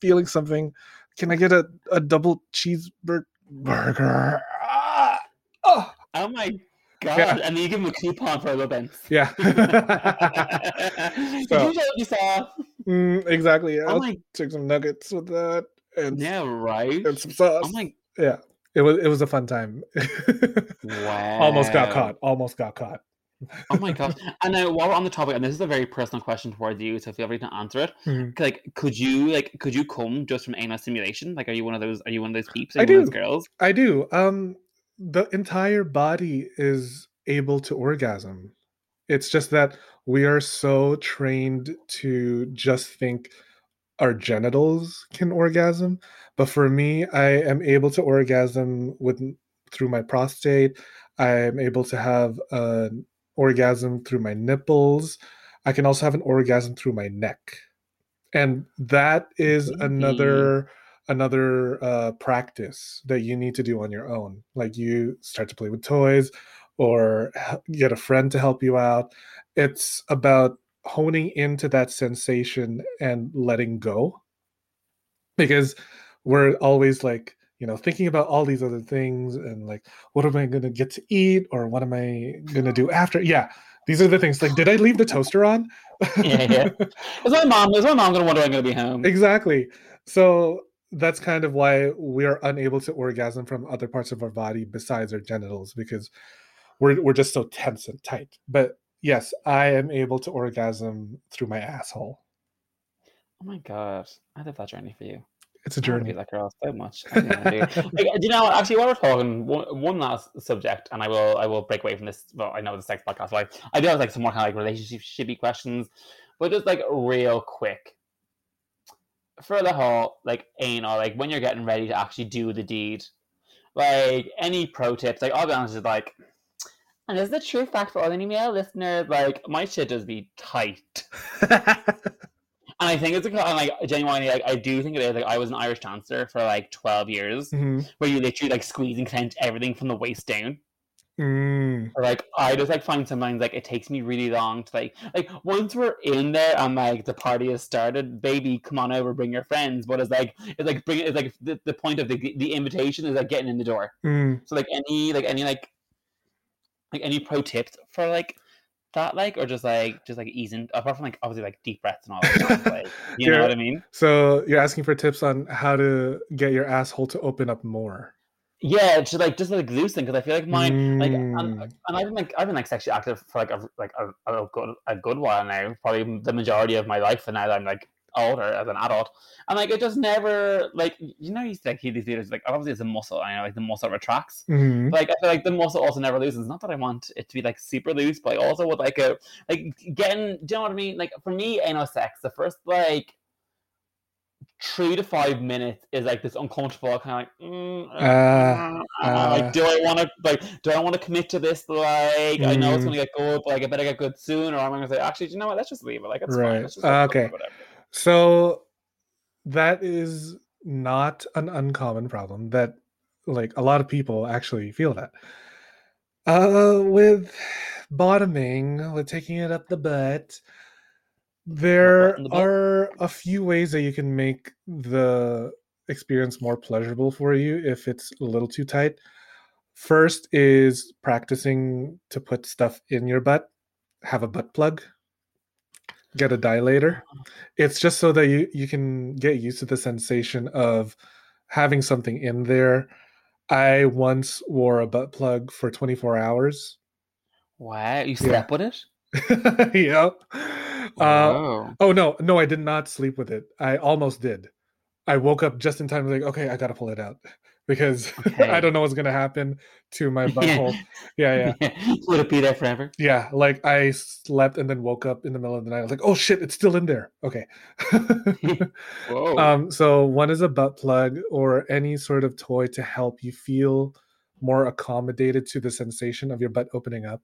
feeling something can I get a, a double cheeseburger? Ah, oh. oh my god! Yeah. And then you give him a coupon for a little bit. Yeah. so, you saw? Mm, exactly. Oh I'll my... take some nuggets with that. and yeah, right. And some sauce. Oh my yeah. It was it was a fun time. wow. Almost got caught. Almost got caught. Oh my gosh! And now, while we're on the topic, and this is a very personal question towards you, so feel free to answer it. Mm-hmm. Like, could you like could you come just from anal stimulation? Like, are you one of those? Are you one of those peeps? I do. girls. I do. Um, the entire body is able to orgasm. It's just that we are so trained to just think our genitals can orgasm. But for me, I am able to orgasm with through my prostate. I am able to have an orgasm through my nipples. I can also have an orgasm through my neck. And that is mm-hmm. another another uh, practice that you need to do on your own. Like you start to play with toys or get a friend to help you out. It's about honing into that sensation and letting go. Because we're always like, you know, thinking about all these other things and like, what am I going to get to eat or what am I going to do after? Yeah. These are the things like, did I leave the toaster on? yeah, yeah. Is my mom, is my mom going to wonder I'm going to be home? Exactly. So that's kind of why we're unable to orgasm from other parts of our body besides our genitals because we're we're just so tense and tight. But yes, I am able to orgasm through my asshole. Oh my god, I love that journey for you. It's a journey. I girl so much. do you know? Actually, while we're talking, one, one, last subject, and I will I will break away from this. Well, I know the sex podcast, but I, I do have like some more kind of like relationshipy questions, but just like real quick for the whole like anal, like when you're getting ready to actually do the deed, like any pro tips? Like I'll be honest, is like, and this is the true fact for all the male listeners. Like my shit does be tight. And I think it's I'm like genuinely like I do think it is like I was an Irish dancer for like twelve years, mm-hmm. where you literally like squeeze and clench everything from the waist down. Mm. Or, like I just like find sometimes like it takes me really long to like like once we're in there and like the party has started, baby, come on over, bring your friends. But it's like it's like bring it's like the, the point of the the invitation is like getting in the door. Mm. So like any like any like like any pro tips for like that like or just like just like easing apart from like obviously like deep breaths and all that stuff, like you know what I mean? So you're asking for tips on how to get your asshole to open up more. Yeah, just like just like loosen because I feel like mine mm. like and, and, I've been like I've been like sexually active for like a like a, a, good a good while now, probably the majority of my life, and now I'm like older as an adult, and like it just never like you know you like hear these videos like obviously it's a muscle, I know like the muscle retracts, mm-hmm. like I feel like the muscle also never loosens. Not that I want it to be like super loose, but I also would like a like getting. Do you know what I mean? Like for me, anal sex, the first like three to five minutes is like this uncomfortable kind of like, mm, uh, uh, uh, like do I want to like do I want to commit to this like mm. I know it's mm. gonna get good but like I better get good soon or I'm gonna say actually you know what let's just leave it like it's right. fine okay so that is not an uncommon problem that like a lot of people actually feel that uh with bottoming with taking it up the butt there are a few ways that you can make the experience more pleasurable for you if it's a little too tight. First is practicing to put stuff in your butt. Have a butt plug. Get a dilator. Uh-huh. It's just so that you, you can get used to the sensation of having something in there. I once wore a butt plug for 24 hours. Wow, you slept yeah. with it? yep. Uh, oh no, no, I did not sleep with it. I almost did. I woke up just in time. Like, okay, I gotta pull it out because okay. I don't know what's gonna happen to my butthole. yeah, yeah. Would it be there forever? Yeah, like I slept and then woke up in the middle of the night. I was like, oh shit, it's still in there. Okay. Whoa. Um, so one is a butt plug or any sort of toy to help you feel more accommodated to the sensation of your butt opening up.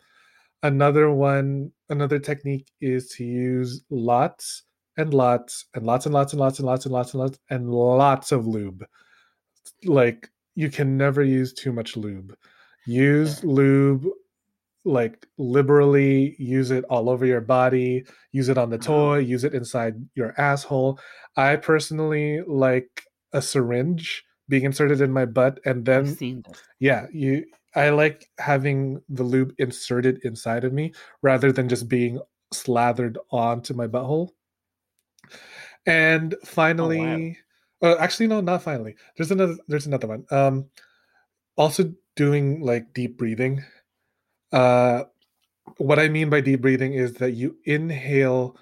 Another one, another technique is to use lots and lots and lots and lots and lots and lots and lots and lots and lots of lube. Like you can never use too much lube. Use lube like liberally use it all over your body use it on the uh-huh. toy use it inside your asshole i personally like a syringe being inserted in my butt and then yeah you I like having the lube inserted inside of me rather than just being slathered onto my butthole. And finally, Uh, actually, no, not finally. There's another. There's another one. Um, also doing like deep breathing. Uh, what I mean by deep breathing is that you inhale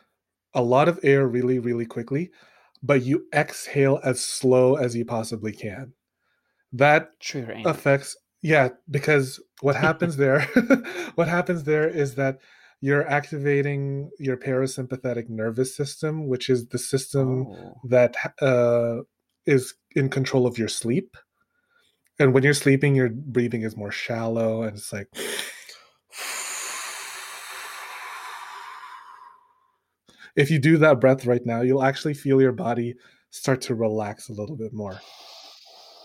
a lot of air really, really quickly, but you exhale as slow as you possibly can. That True affects yeah, because what happens there, what happens there is that you're activating your parasympathetic nervous system, which is the system oh. that uh, is in control of your sleep. And when you're sleeping, your breathing is more shallow, and it's like. If you do that breath right now, you'll actually feel your body start to relax a little bit more.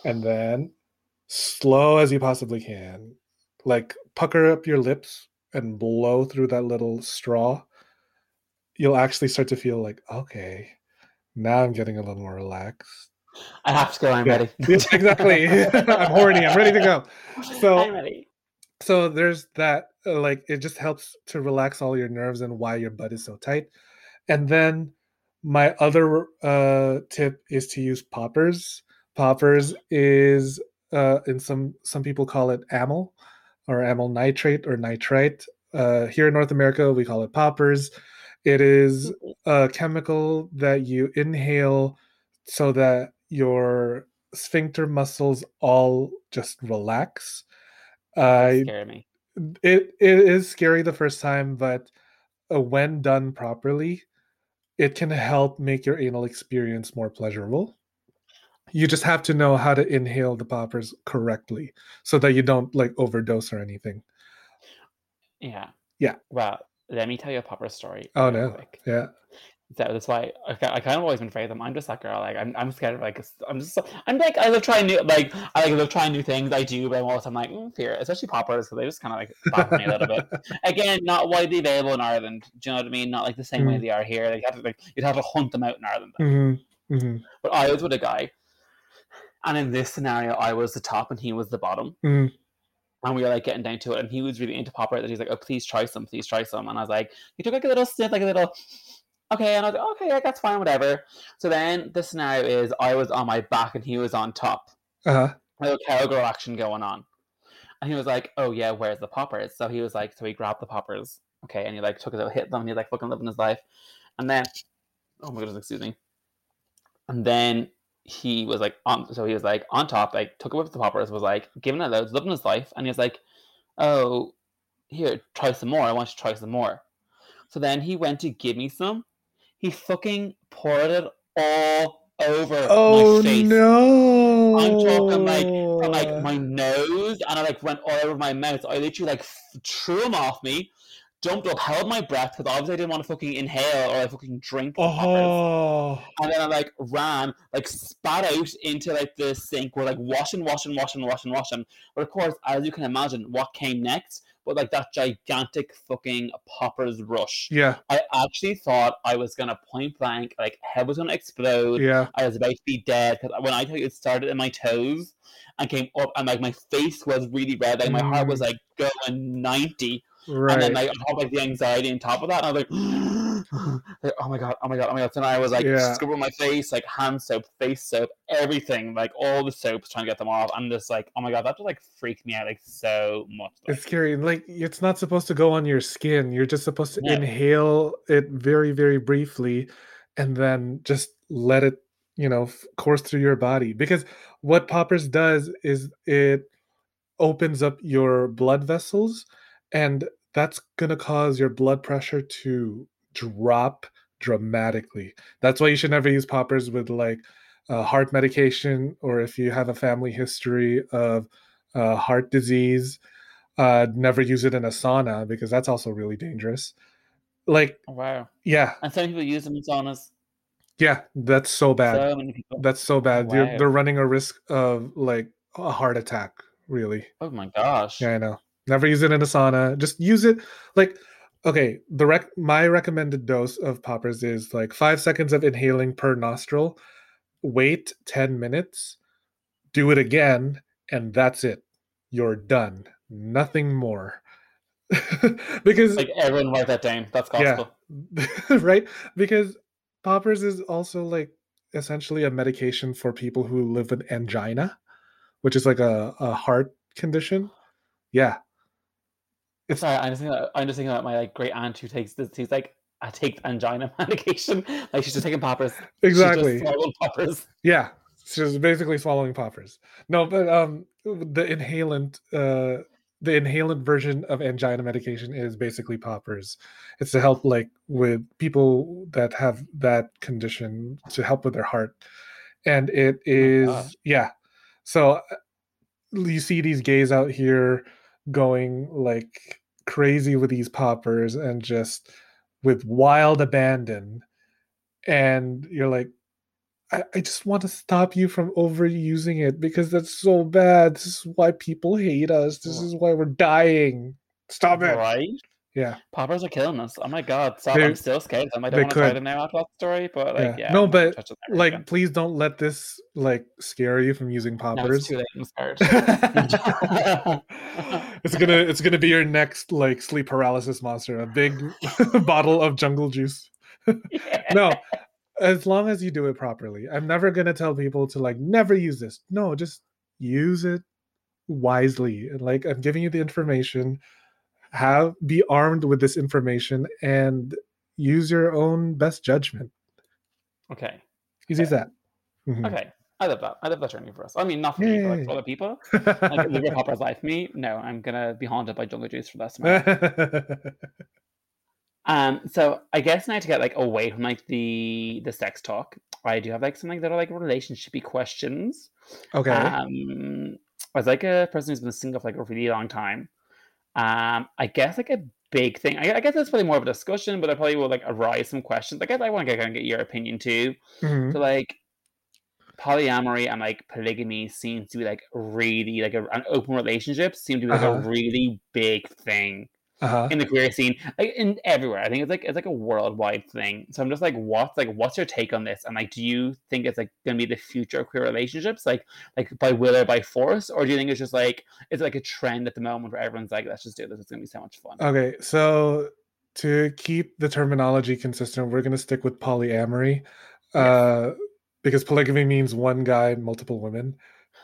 And then slow as you possibly can. Like pucker up your lips and blow through that little straw. You'll actually start to feel like, okay, now I'm getting a little more relaxed. I have to go. I'm yeah. ready. exactly. I'm horny. I'm ready to go. So I'm ready. So there's that. Uh, like it just helps to relax all your nerves and why your butt is so tight. And then my other uh, tip is to use poppers. Poppers is uh, and some some people call it amyl or amyl nitrate or nitrite. Uh, here in North America, we call it poppers. It is a chemical that you inhale so that your sphincter muscles all just relax. Uh, me. It it is scary the first time, but uh, when done properly, it can help make your anal experience more pleasurable you just have to know how to inhale the poppers correctly so that you don't like overdose or anything yeah yeah well let me tell you a popper story oh no quick. yeah that, that's why I, I kind of always been afraid of them. I'm just that girl. Like I'm, I'm scared of like I'm just I'm like I love trying new like I like love trying new things. I do, but I'm also I'm like mm, fear, especially poppers because they just kind of like bother me a little bit. Again, not widely available in Ireland. Do you know what I mean? Not like the same mm-hmm. way they are here. Like you have to like you'd have to hunt them out in Ireland. Mm-hmm. Mm-hmm. But I was with a guy and in this scenario, I was the top and he was the bottom. Mm. And we were like getting down to it, and he was really into popper. That he's like, "Oh, please try some, please try some." And I was like, he took like a little sniff, like a little, okay. And I was like, okay, yeah, that's fine, whatever. So then the scenario is I was on my back and he was on top. Uh huh. Little cowgirl action going on. And he was like, "Oh yeah, where's the poppers?" So he was like, so he grabbed the poppers, okay, and he like took it out, hit them, and he like fucking living his life. And then, oh my goodness, excuse me. And then he was like on so he was like on top, like took a whip of the poppers, was like giving it loads, living his life, and he was like, Oh, here, try some more. I want you to try some more. So then he went to give me some. He fucking poured it all over oh, my face. no! I'm talking like from like my nose, and I like went all over my mouth. I literally like threw him off me jumped up, held my breath because obviously I didn't want to fucking inhale or like fucking drink. Oh. And then I like ran, like spat out into like the sink. We're like washing, washing, washing, washing, washing. But of course, as you can imagine, what came next? But like that gigantic fucking poppers rush. Yeah. I actually thought I was gonna point blank, like head was gonna explode. Yeah. I was about to be dead because when I tell you it started in my toes and came up and like my face was really red, like my mm. heart was mm. like going ninety Right. And then like top like the anxiety on top of that, and I was like, oh my god, oh my god, oh my god. And I was like yeah. scrubbing my face, like hand soap, face soap, everything, like all the soaps trying to get them off. I'm just like, oh my god, that just like freaked me out like so much. Like, it's scary. Like it's not supposed to go on your skin. You're just supposed to inhale it very, very briefly and then just let it, you know, course through your body. Because what poppers does is it opens up your blood vessels and that's going to cause your blood pressure to drop dramatically. That's why you should never use poppers with like uh, heart medication or if you have a family history of uh, heart disease. Uh, never use it in a sauna because that's also really dangerous. Like, oh, wow, yeah. And some people use them in saunas. Yeah, that's so bad. So that's so bad. Oh, wow. they're running a risk of like a heart attack. Really. Oh my gosh. Yeah, I know. Never use it in a sauna. Just use it like okay. The rec my recommended dose of poppers is like five seconds of inhaling per nostril. Wait ten minutes. Do it again, and that's it. You're done. Nothing more. because like everyone write that down. That's gospel. Yeah. right? Because poppers is also like essentially a medication for people who live with angina, which is like a, a heart condition. Yeah. Sorry, I'm just thinking about, I'm just thinking about my like great aunt who takes this. He's like, I take angina medication. Like she's just taking poppers. Exactly. poppers. Yeah. She's basically swallowing poppers. No, but um the inhalant uh the inhalant version of angina medication is basically poppers. It's to help like with people that have that condition to help with their heart. And it is oh oh yeah. So uh, you see these gays out here going like crazy with these poppers and just with wild abandon and you're like I, I just want to stop you from overusing it because that's so bad. This is why people hate us. This is why we're dying. Stop it. Right? Yeah. Poppers are killing us. Oh my god. Stop. I'm still scared I don't want to try to now after that story, but like yeah. yeah no, but like again. please don't let this like scare you from using poppers. No, it's, it's gonna it's gonna be your next like sleep paralysis monster, a big bottle of jungle juice. Yeah. no, as long as you do it properly. I'm never gonna tell people to like never use this. No, just use it wisely. Like I'm giving you the information. Have be armed with this information and use your own best judgment. Okay. Easy okay. as that. Mm-hmm. Okay. I love that. I love that journey for us. I mean, not for me, but like for other people. like Liver Popper's life. Me, no, I'm gonna be haunted by jungle juice for the rest of my Um, so I guess now to get like away from like the the sex talk, I do have like something that are like relationshipy questions. Okay. Um, as like a person who's been single for like a really long time, um, I guess like a big thing. I, I guess that's probably more of a discussion, but I probably will like arise some questions. I guess I want to get, get your opinion too. Mm-hmm. So like polyamory and like polygamy seems to be like really like a, an open relationship seem to be like uh-huh. a really big thing uh-huh. in the queer scene, like in everywhere. I think it's like it's like a worldwide thing. So I'm just like, what's like, what's your take on this? And like, do you think it's like going to be the future of queer relationships, like like by will or by force, or do you think it's just like it's like a trend at the moment where everyone's like, let's just do this. It's going to be so much fun. Okay, so to keep the terminology consistent, we're going to stick with polyamory, yes. uh, because polygamy means one guy, multiple women.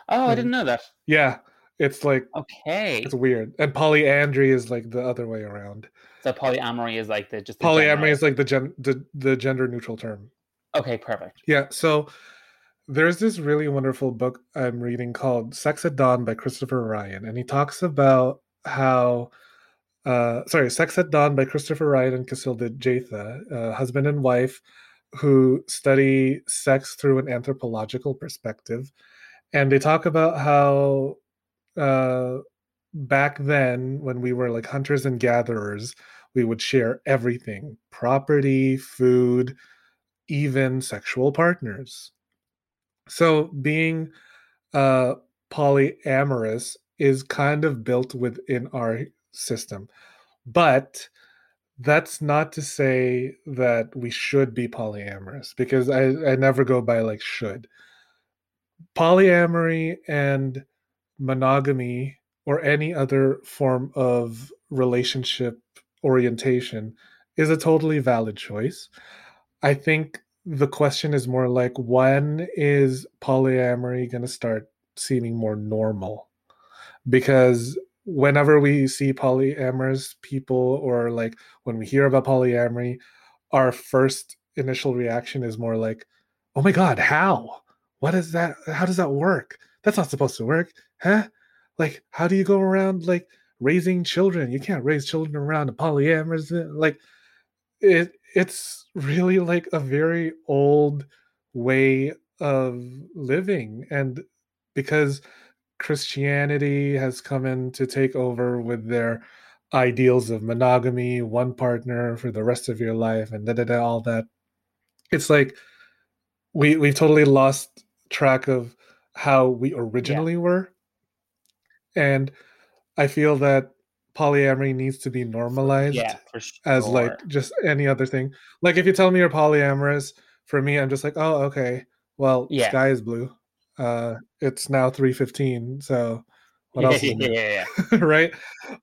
Oh, and, I didn't know that. Yeah. It's like okay, it's weird. And polyandry is like the other way around. So polyamory is like the just the polyamory general... is like the gen the, the gender neutral term. Okay, perfect. Yeah. So there's this really wonderful book I'm reading called Sex at Dawn by Christopher Ryan, and he talks about how uh, sorry, Sex at Dawn by Christopher Ryan and Cacilda Jethá, uh, husband and wife who study sex through an anthropological perspective. And they talk about how uh, back then when we were like hunters and gatherers, we would share everything property, food, even sexual partners. So being uh, polyamorous is kind of built within our system. But that's not to say that we should be polyamorous because I, I never go by like should. Polyamory and monogamy or any other form of relationship orientation is a totally valid choice. I think the question is more like when is polyamory going to start seeming more normal? Because whenever we see polyamorous people or like when we hear about polyamory, our first initial reaction is more like, oh my God, how? What is that? How does that work? That's not supposed to work huh? Like, how do you go around like raising children? You can't raise children around a polyamorous. Uh, like, it it's really like a very old way of living, and because Christianity has come in to take over with their ideals of monogamy, one partner for the rest of your life, and da da da, all that. It's like we we've totally lost track of how we originally yeah. were and I feel that polyamory needs to be normalized yeah, sure. as like just any other thing. Like if you tell me you're polyamorous, for me, I'm just like, oh, okay. Well, yeah. sky is blue. Uh, it's now three fifteen. So what else? yeah, yeah, yeah. right?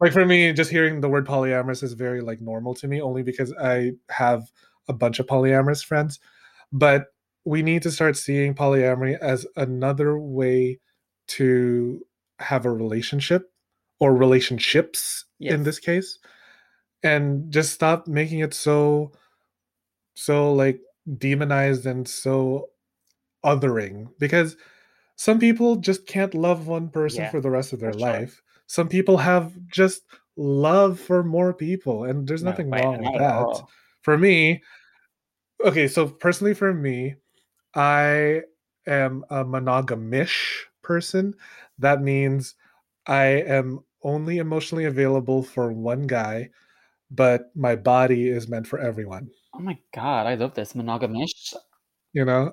Like for me, just hearing the word polyamorous is very like normal to me, only because I have a bunch of polyamorous friends. But we need to start seeing polyamory as another way to have a relationship or relationships yes. in this case and just stop making it so so like demonized and so othering because some people just can't love one person yeah, for the rest of their life sure. some people have just love for more people and there's nothing no, wrong with that for me okay so personally for me i am a monogamish person that means i am only emotionally available for one guy but my body is meant for everyone oh my god i love this monogamish you know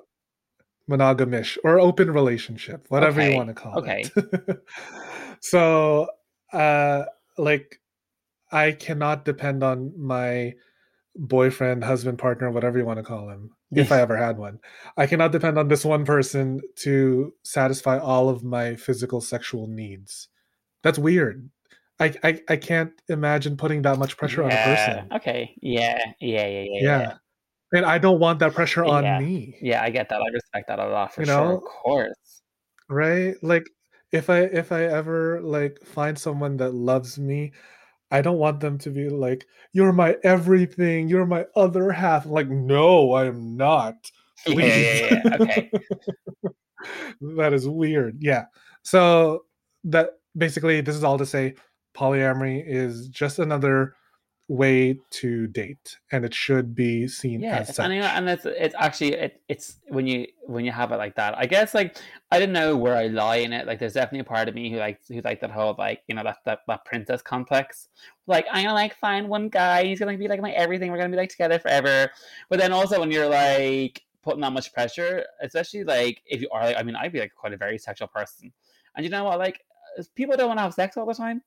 monogamish or open relationship whatever okay. you want to call okay. it Okay. so uh like i cannot depend on my boyfriend husband partner whatever you want to call him if i ever had one i cannot depend on this one person to satisfy all of my physical sexual needs that's weird i i, I can't imagine putting that much pressure yeah. on a person okay yeah yeah yeah yeah, yeah and I don't want that pressure on yeah. me. Yeah, I get that. I respect that a lot for you know? sure. Of course. Right? Like if I if I ever like find someone that loves me, I don't want them to be like, "You're my everything. You're my other half." I'm like, no, I am not. Yeah, yeah, yeah. Okay. that is weird. Yeah. So that basically, this is all to say, polyamory is just another way to date and it should be seen yeah, as such. And, and it's it's actually it, it's when you when you have it like that. I guess like I don't know where I lie in it. Like there's definitely a part of me who like who like that whole like you know that that, that princess complex. Like I'm gonna like find one guy, he's gonna be like my everything. We're gonna be like together forever. But then also when you're like putting that much pressure, especially like if you are like I mean I'd be like quite a very sexual person, and you know what like uh, people don't want to have sex all the time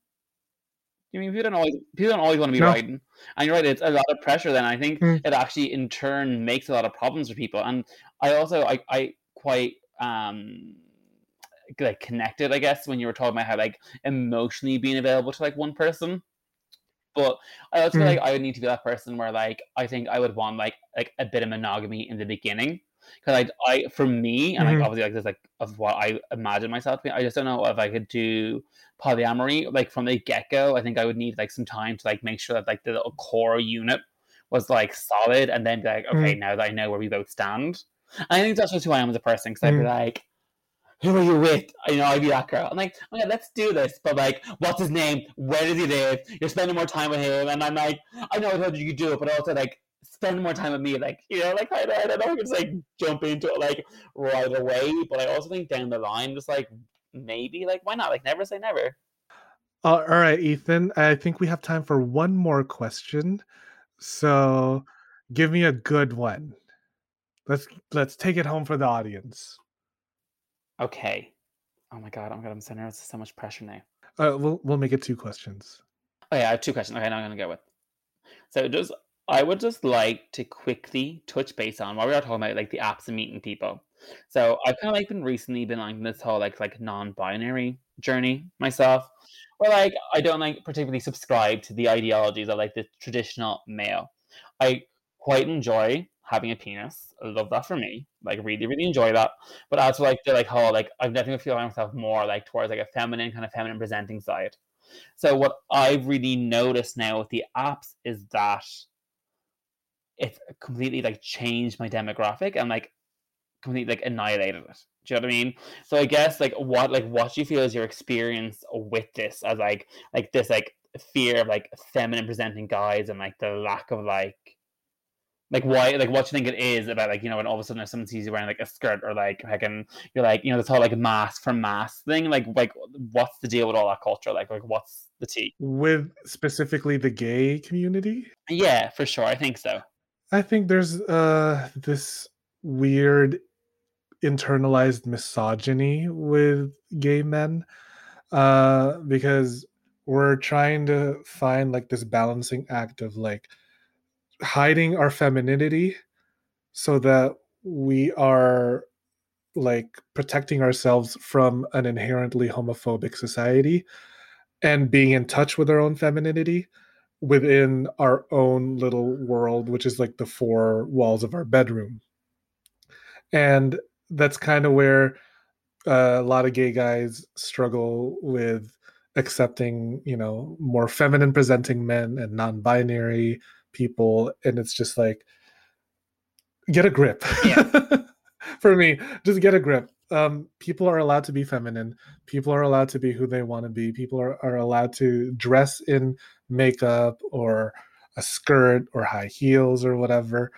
I mean, people don't always people don't always want to be no. writing, and you're right. It's a lot of pressure. Then I think mm. it actually, in turn, makes a lot of problems for people. And I also, I, I quite um like connected, I guess, when you were talking about how like emotionally being available to like one person. But I also mm. feel like I would need to be that person where like I think I would want like like a bit of monogamy in the beginning because I, I for me and mm-hmm. like obviously like this like of what I imagine myself being, I just don't know if I could do polyamory like from the get go. I think I would need like some time to like make sure that like the little core unit was like solid, and then be like, okay, mm-hmm. now that I know where we both stand, and I think that's just who I am as a person. Because mm-hmm. I'd be mm-hmm. like, who are you with? You know, I'd be that girl. I'm like, okay, let's do this. But like, what's his name? Where does he live? You're spending more time with him, and I'm like, I know I told you you could do it, but also like, spend more time with me. Like, you know, like I, I don't know, I can just like jump into it like right away. But I also think down the line, just like maybe, like, why not? Like, never say never. Uh, all right, Ethan. I think we have time for one more question. So, give me a good one. Let's let's take it home for the audience. Okay. Oh my god, oh my god, I'm so nervous. so much pressure now. Uh, we'll we'll make it two questions. Oh yeah, I have two questions. Okay, now I'm gonna go with. So does I would just like to quickly touch base on while we are talking about like the apps and meeting people. So I've kind of like been recently been on this whole like like non-binary journey myself where like I don't like particularly subscribe to the ideologies of like the traditional male. I quite enjoy having a penis. I love that for me. Like really, really enjoy that. But for like the like whole like I've definitely feel myself more like towards like a feminine kind of feminine presenting side. So what I've really noticed now with the apps is that it's completely like changed my demographic and like completely like annihilated it. Do you know what I mean? So I guess like what like what do you feel is your experience with this as like like this like fear of like feminine presenting guys and like the lack of like like why like what do you think it is about like you know when all of a sudden if someone sees you wearing like a skirt or like and you're like you know this whole like masc for masc thing like like what's the deal with all that culture? Like like what's the tea? With specifically the gay community? Yeah for sure. I think so i think there's uh this weird internalized misogyny with gay men uh, because we're trying to find like this balancing act of like hiding our femininity so that we are like protecting ourselves from an inherently homophobic society and being in touch with our own femininity within our own little world which is like the four walls of our bedroom. And that's kind of where uh, a lot of gay guys struggle with accepting you know more feminine presenting men and non-binary people. And it's just like get a grip. Yeah. for me just get a grip. Um, people are allowed to be feminine. People are allowed to be who they want to be. People are, are allowed to dress in makeup or a skirt or high heels or whatever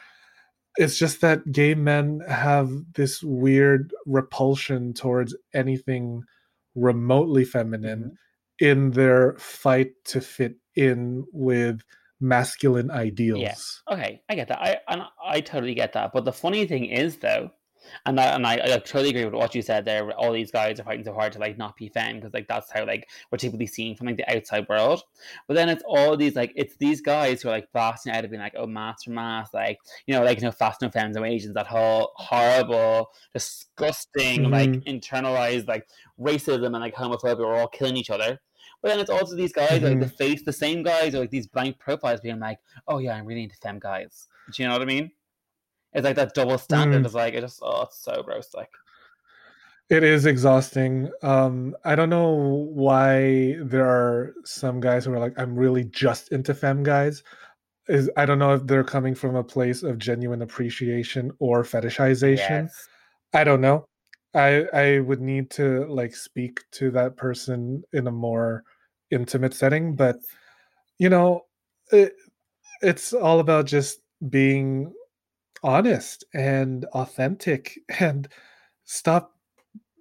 it's just that gay men have this weird repulsion towards anything remotely feminine mm-hmm. in their fight to fit in with masculine ideals. Yeah. Okay, I get that. I and I totally get that. But the funny thing is, though, and I, and I, I totally agree with what you said there. All these guys are fighting so hard to like not be femme because like that's how like we're typically seen from like the outside world. But then it's all these like it's these guys who are like blasting out of being like oh masc for masc like you know like you know fast no femmes no Asians that whole horrible disgusting mm-hmm. like internalized like racism and like homophobia are all killing each other. But then it's also these guys mm-hmm. like the mm-hmm. face the same guys or like these blank profiles being like oh yeah I'm really into femme guys. Do you know what I mean? It's like that double standard. Mm. It's like it just oh, it's so gross. Like it is exhausting. Um, I don't know why there are some guys who are like, I'm really just into fem guys. Is I don't know if they're coming from a place of genuine appreciation or fetishization. Yes. I don't know. I I would need to like speak to that person in a more intimate setting, but you know, it, it's all about just being honest and authentic and stop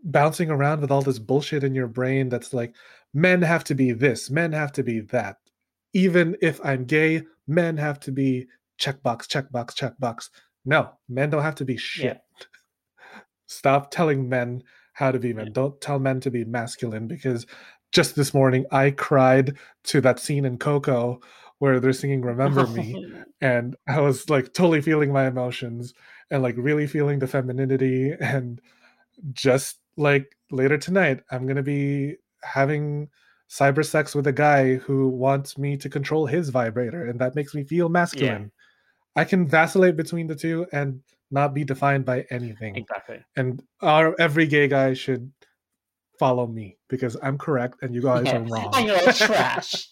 bouncing around with all this bullshit in your brain that's like men have to be this men have to be that even if i'm gay men have to be checkbox checkbox checkbox no men don't have to be shit yeah. stop telling men how to be men yeah. don't tell men to be masculine because just this morning i cried to that scene in coco where they're singing Remember Me. and I was like totally feeling my emotions and like really feeling the femininity. And just like later tonight, I'm going to be having cyber sex with a guy who wants me to control his vibrator. And that makes me feel masculine. Yeah. I can vacillate between the two and not be defined by anything. Exactly. And our every gay guy should follow me because I'm correct and you guys yeah. are wrong. And you're trash.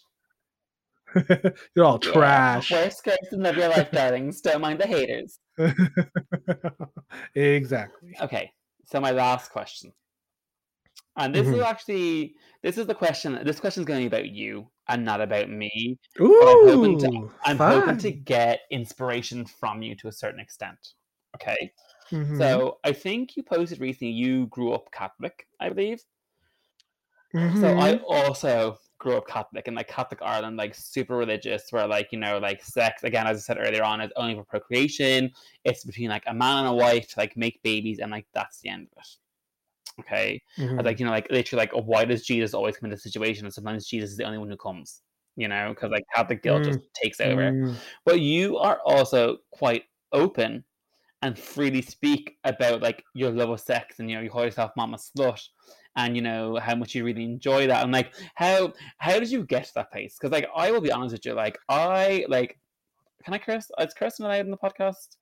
You're all trash. Yeah. Wear skirts and live your life, darlings. Don't mind the haters. exactly. Okay. So my last question. And this mm-hmm. is actually this is the question. This question is going to be about you and not about me. Ooh, I'm, hoping to, I'm hoping to get inspiration from you to a certain extent. Okay. Mm-hmm. So I think you posted recently you grew up Catholic, I believe. Mm-hmm. So I mm-hmm. also grew up Catholic and like Catholic Ireland, like super religious, where like, you know, like sex, again, as I said earlier on, is only for procreation. It's between like a man and a wife to like make babies, and like that's the end of it. Okay. Mm-hmm. like, you know, like literally, like, why does Jesus always come into the situation? And sometimes Jesus is the only one who comes, you know, because like Catholic guilt mm-hmm. just takes over. Mm-hmm. But you are also quite open and freely speak about like your love of sex and you know you call yourself mama slut and you know how much you really enjoy that and like how how did you get to that place? Because like i will be honest with you like i like can i curse? Is cursing allowed in the podcast?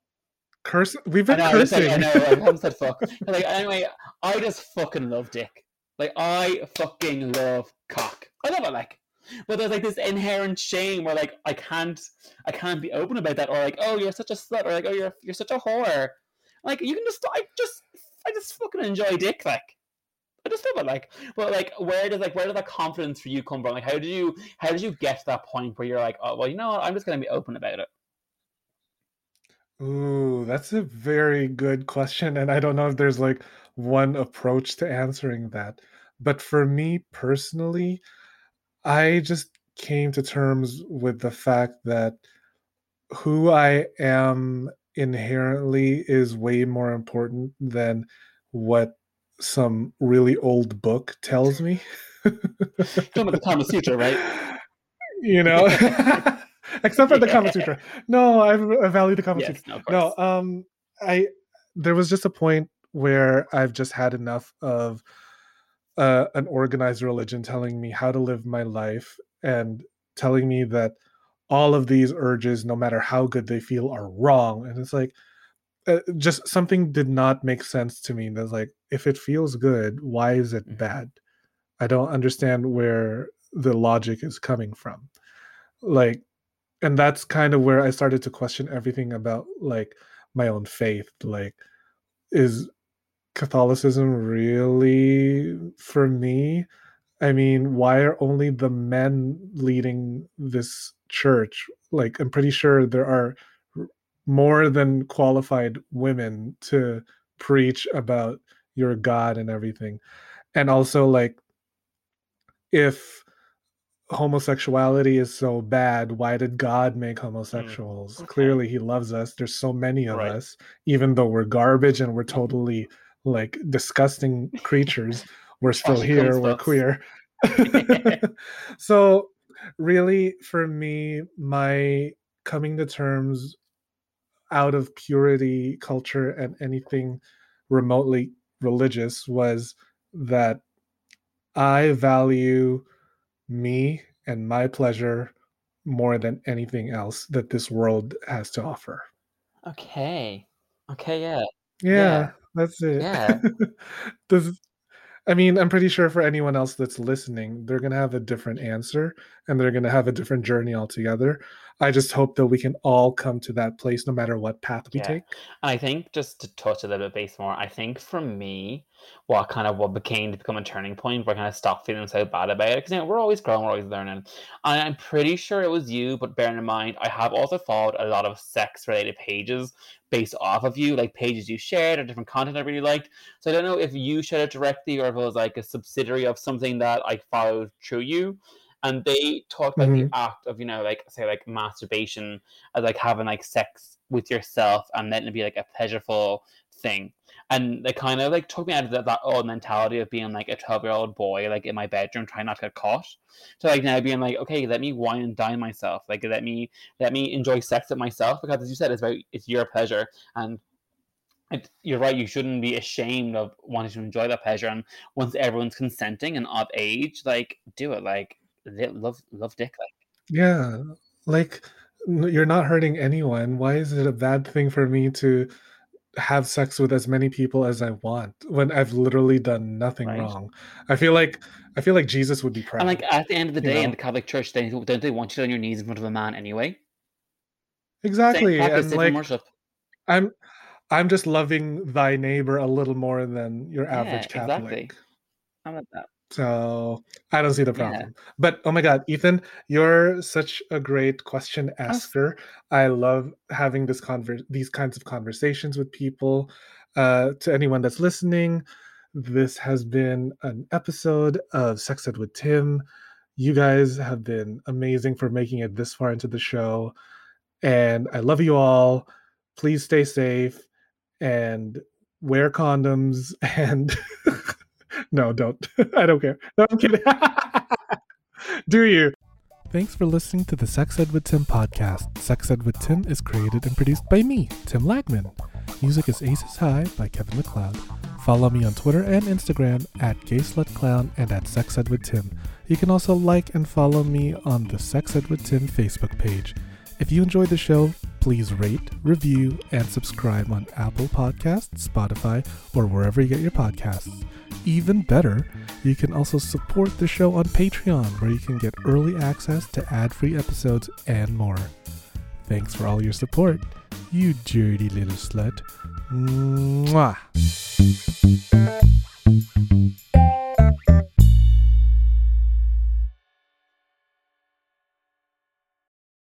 Curse we've been I know, cursing I know I haven't said fuck. Like anyway i just fucking love dick. Like i fucking love cock. I love it like but there's like this inherent shame where like I can't I can't be open about that or like oh you're such a slut or like oh you're you're such a whore. Like you can just I just I just fucking enjoy dick like I just love. Like, but like, where does like where does that confidence for you come from? Like, how did you how did you get to that point where you're like, oh well, you know what? I'm just gonna be open about it. Ooh, that's a very good question, and I don't know if there's like one approach to answering that. But for me personally, I just came to terms with the fact that who I am inherently is way more important than what some really old book tells me. Come with the Kama Sutra, right? You know, except for the Kama Sutra. No, I, I value the Kama yes, Sutra. No, no, um, I there was just a point where I've just had enough of uh, an organized religion telling me how to live my life and telling me that all of these urges, no matter how good they feel, are wrong. And it's like, uh, just something did not make sense to me. That's like, if it feels good, why is it mm-hmm. bad? I don't understand where the logic is coming from. Like, and that's kind of where I started to question everything about like my own faith. Like, is Catholicism really for me? I mean, why are only the men leading this church? Like, I'm pretty sure there are more than qualified women to preach about your God and everything. And also, like, if homosexuality is so bad, why did God make mm, homosexuals? Mm, okay. Clearly, He loves us. There's so many of right. us, even though we're garbage and we're totally like disgusting creatures. We're still here. We're queer. so, really, for me, my coming to terms out of purity culture and anything remotely religious was that I value me and my pleasure more than anything else that this world has to offer. Okay. Okay, yeah. Yeah, yeah. that's it. Yeah. Does I mean, I'm pretty sure for anyone else that's listening, they're going to have a different answer and they're going to have a different journey altogether. I just hope that we can all come to that place no matter what path we yeah. take. And I think just to touch a little bit base more, I think for me, what kind of what became to become a turning point where I kind of stopped feeling so bad about it. Because you know, we're always growing, we're always learning. And I'm pretty sure it was you, but bearing in mind, I have also followed a lot of sex related pages based off of you, like pages you shared or different content I really liked. So I don't know if you shared it directly or if it was like a subsidiary of something that I followed through you and they talk about mm-hmm. the act of you know like say like masturbation as like having like sex with yourself and letting it be like a pleasureful thing and they kind of like took me out of that, that old mentality of being like a 12 year old boy like in my bedroom trying not to get caught so like now being like okay let me wine and dine myself like let me let me enjoy sex with myself because as you said it's about it's your pleasure and it, you're right. You shouldn't be ashamed of wanting to enjoy that pleasure. And once everyone's consenting and of age, like do it. Like love love dick like. Yeah like you're not hurting anyone. Why is it a bad thing for me to have sex with as many people as i want when i've literally done nothing right. wrong? I feel like i feel like jesus would be proud and like at the end of the day know? in the catholic church they don't they want you on your knees in front of a man anyway? Exactly and like i'm i'm just loving thy neighbor a little more than your average yeah, catholic. exactly. how about that so I don't see the problem. Yeah. But oh my god, Ethan, you're such a great question asker. I love having this conver- these kinds of conversations with people. Uh, to anyone that's listening, this has been an episode of Sex Ed with Tim. You guys have been amazing for making it this far into the show. And I love you all. Please stay safe and wear condoms and no, don't. I don't care. No, I'm kidding. Do you? Thanks for listening to the Sex Ed with Tim podcast. Sex Ed with Tim is created and produced by me, Tim Lagman. Music is Aces High by Kevin MacLeod. Follow me on Twitter and Instagram at GaySlutClown and at Sex Ed with Tim. You can also like and follow me on the Sex Ed with Tim Facebook page. If you enjoyed the show, please rate, review, and subscribe on Apple Podcasts, Spotify, or wherever you get your podcasts. Even better, you can also support the show on Patreon, where you can get early access to ad free episodes and more. Thanks for all your support, you dirty little slut. Mwah!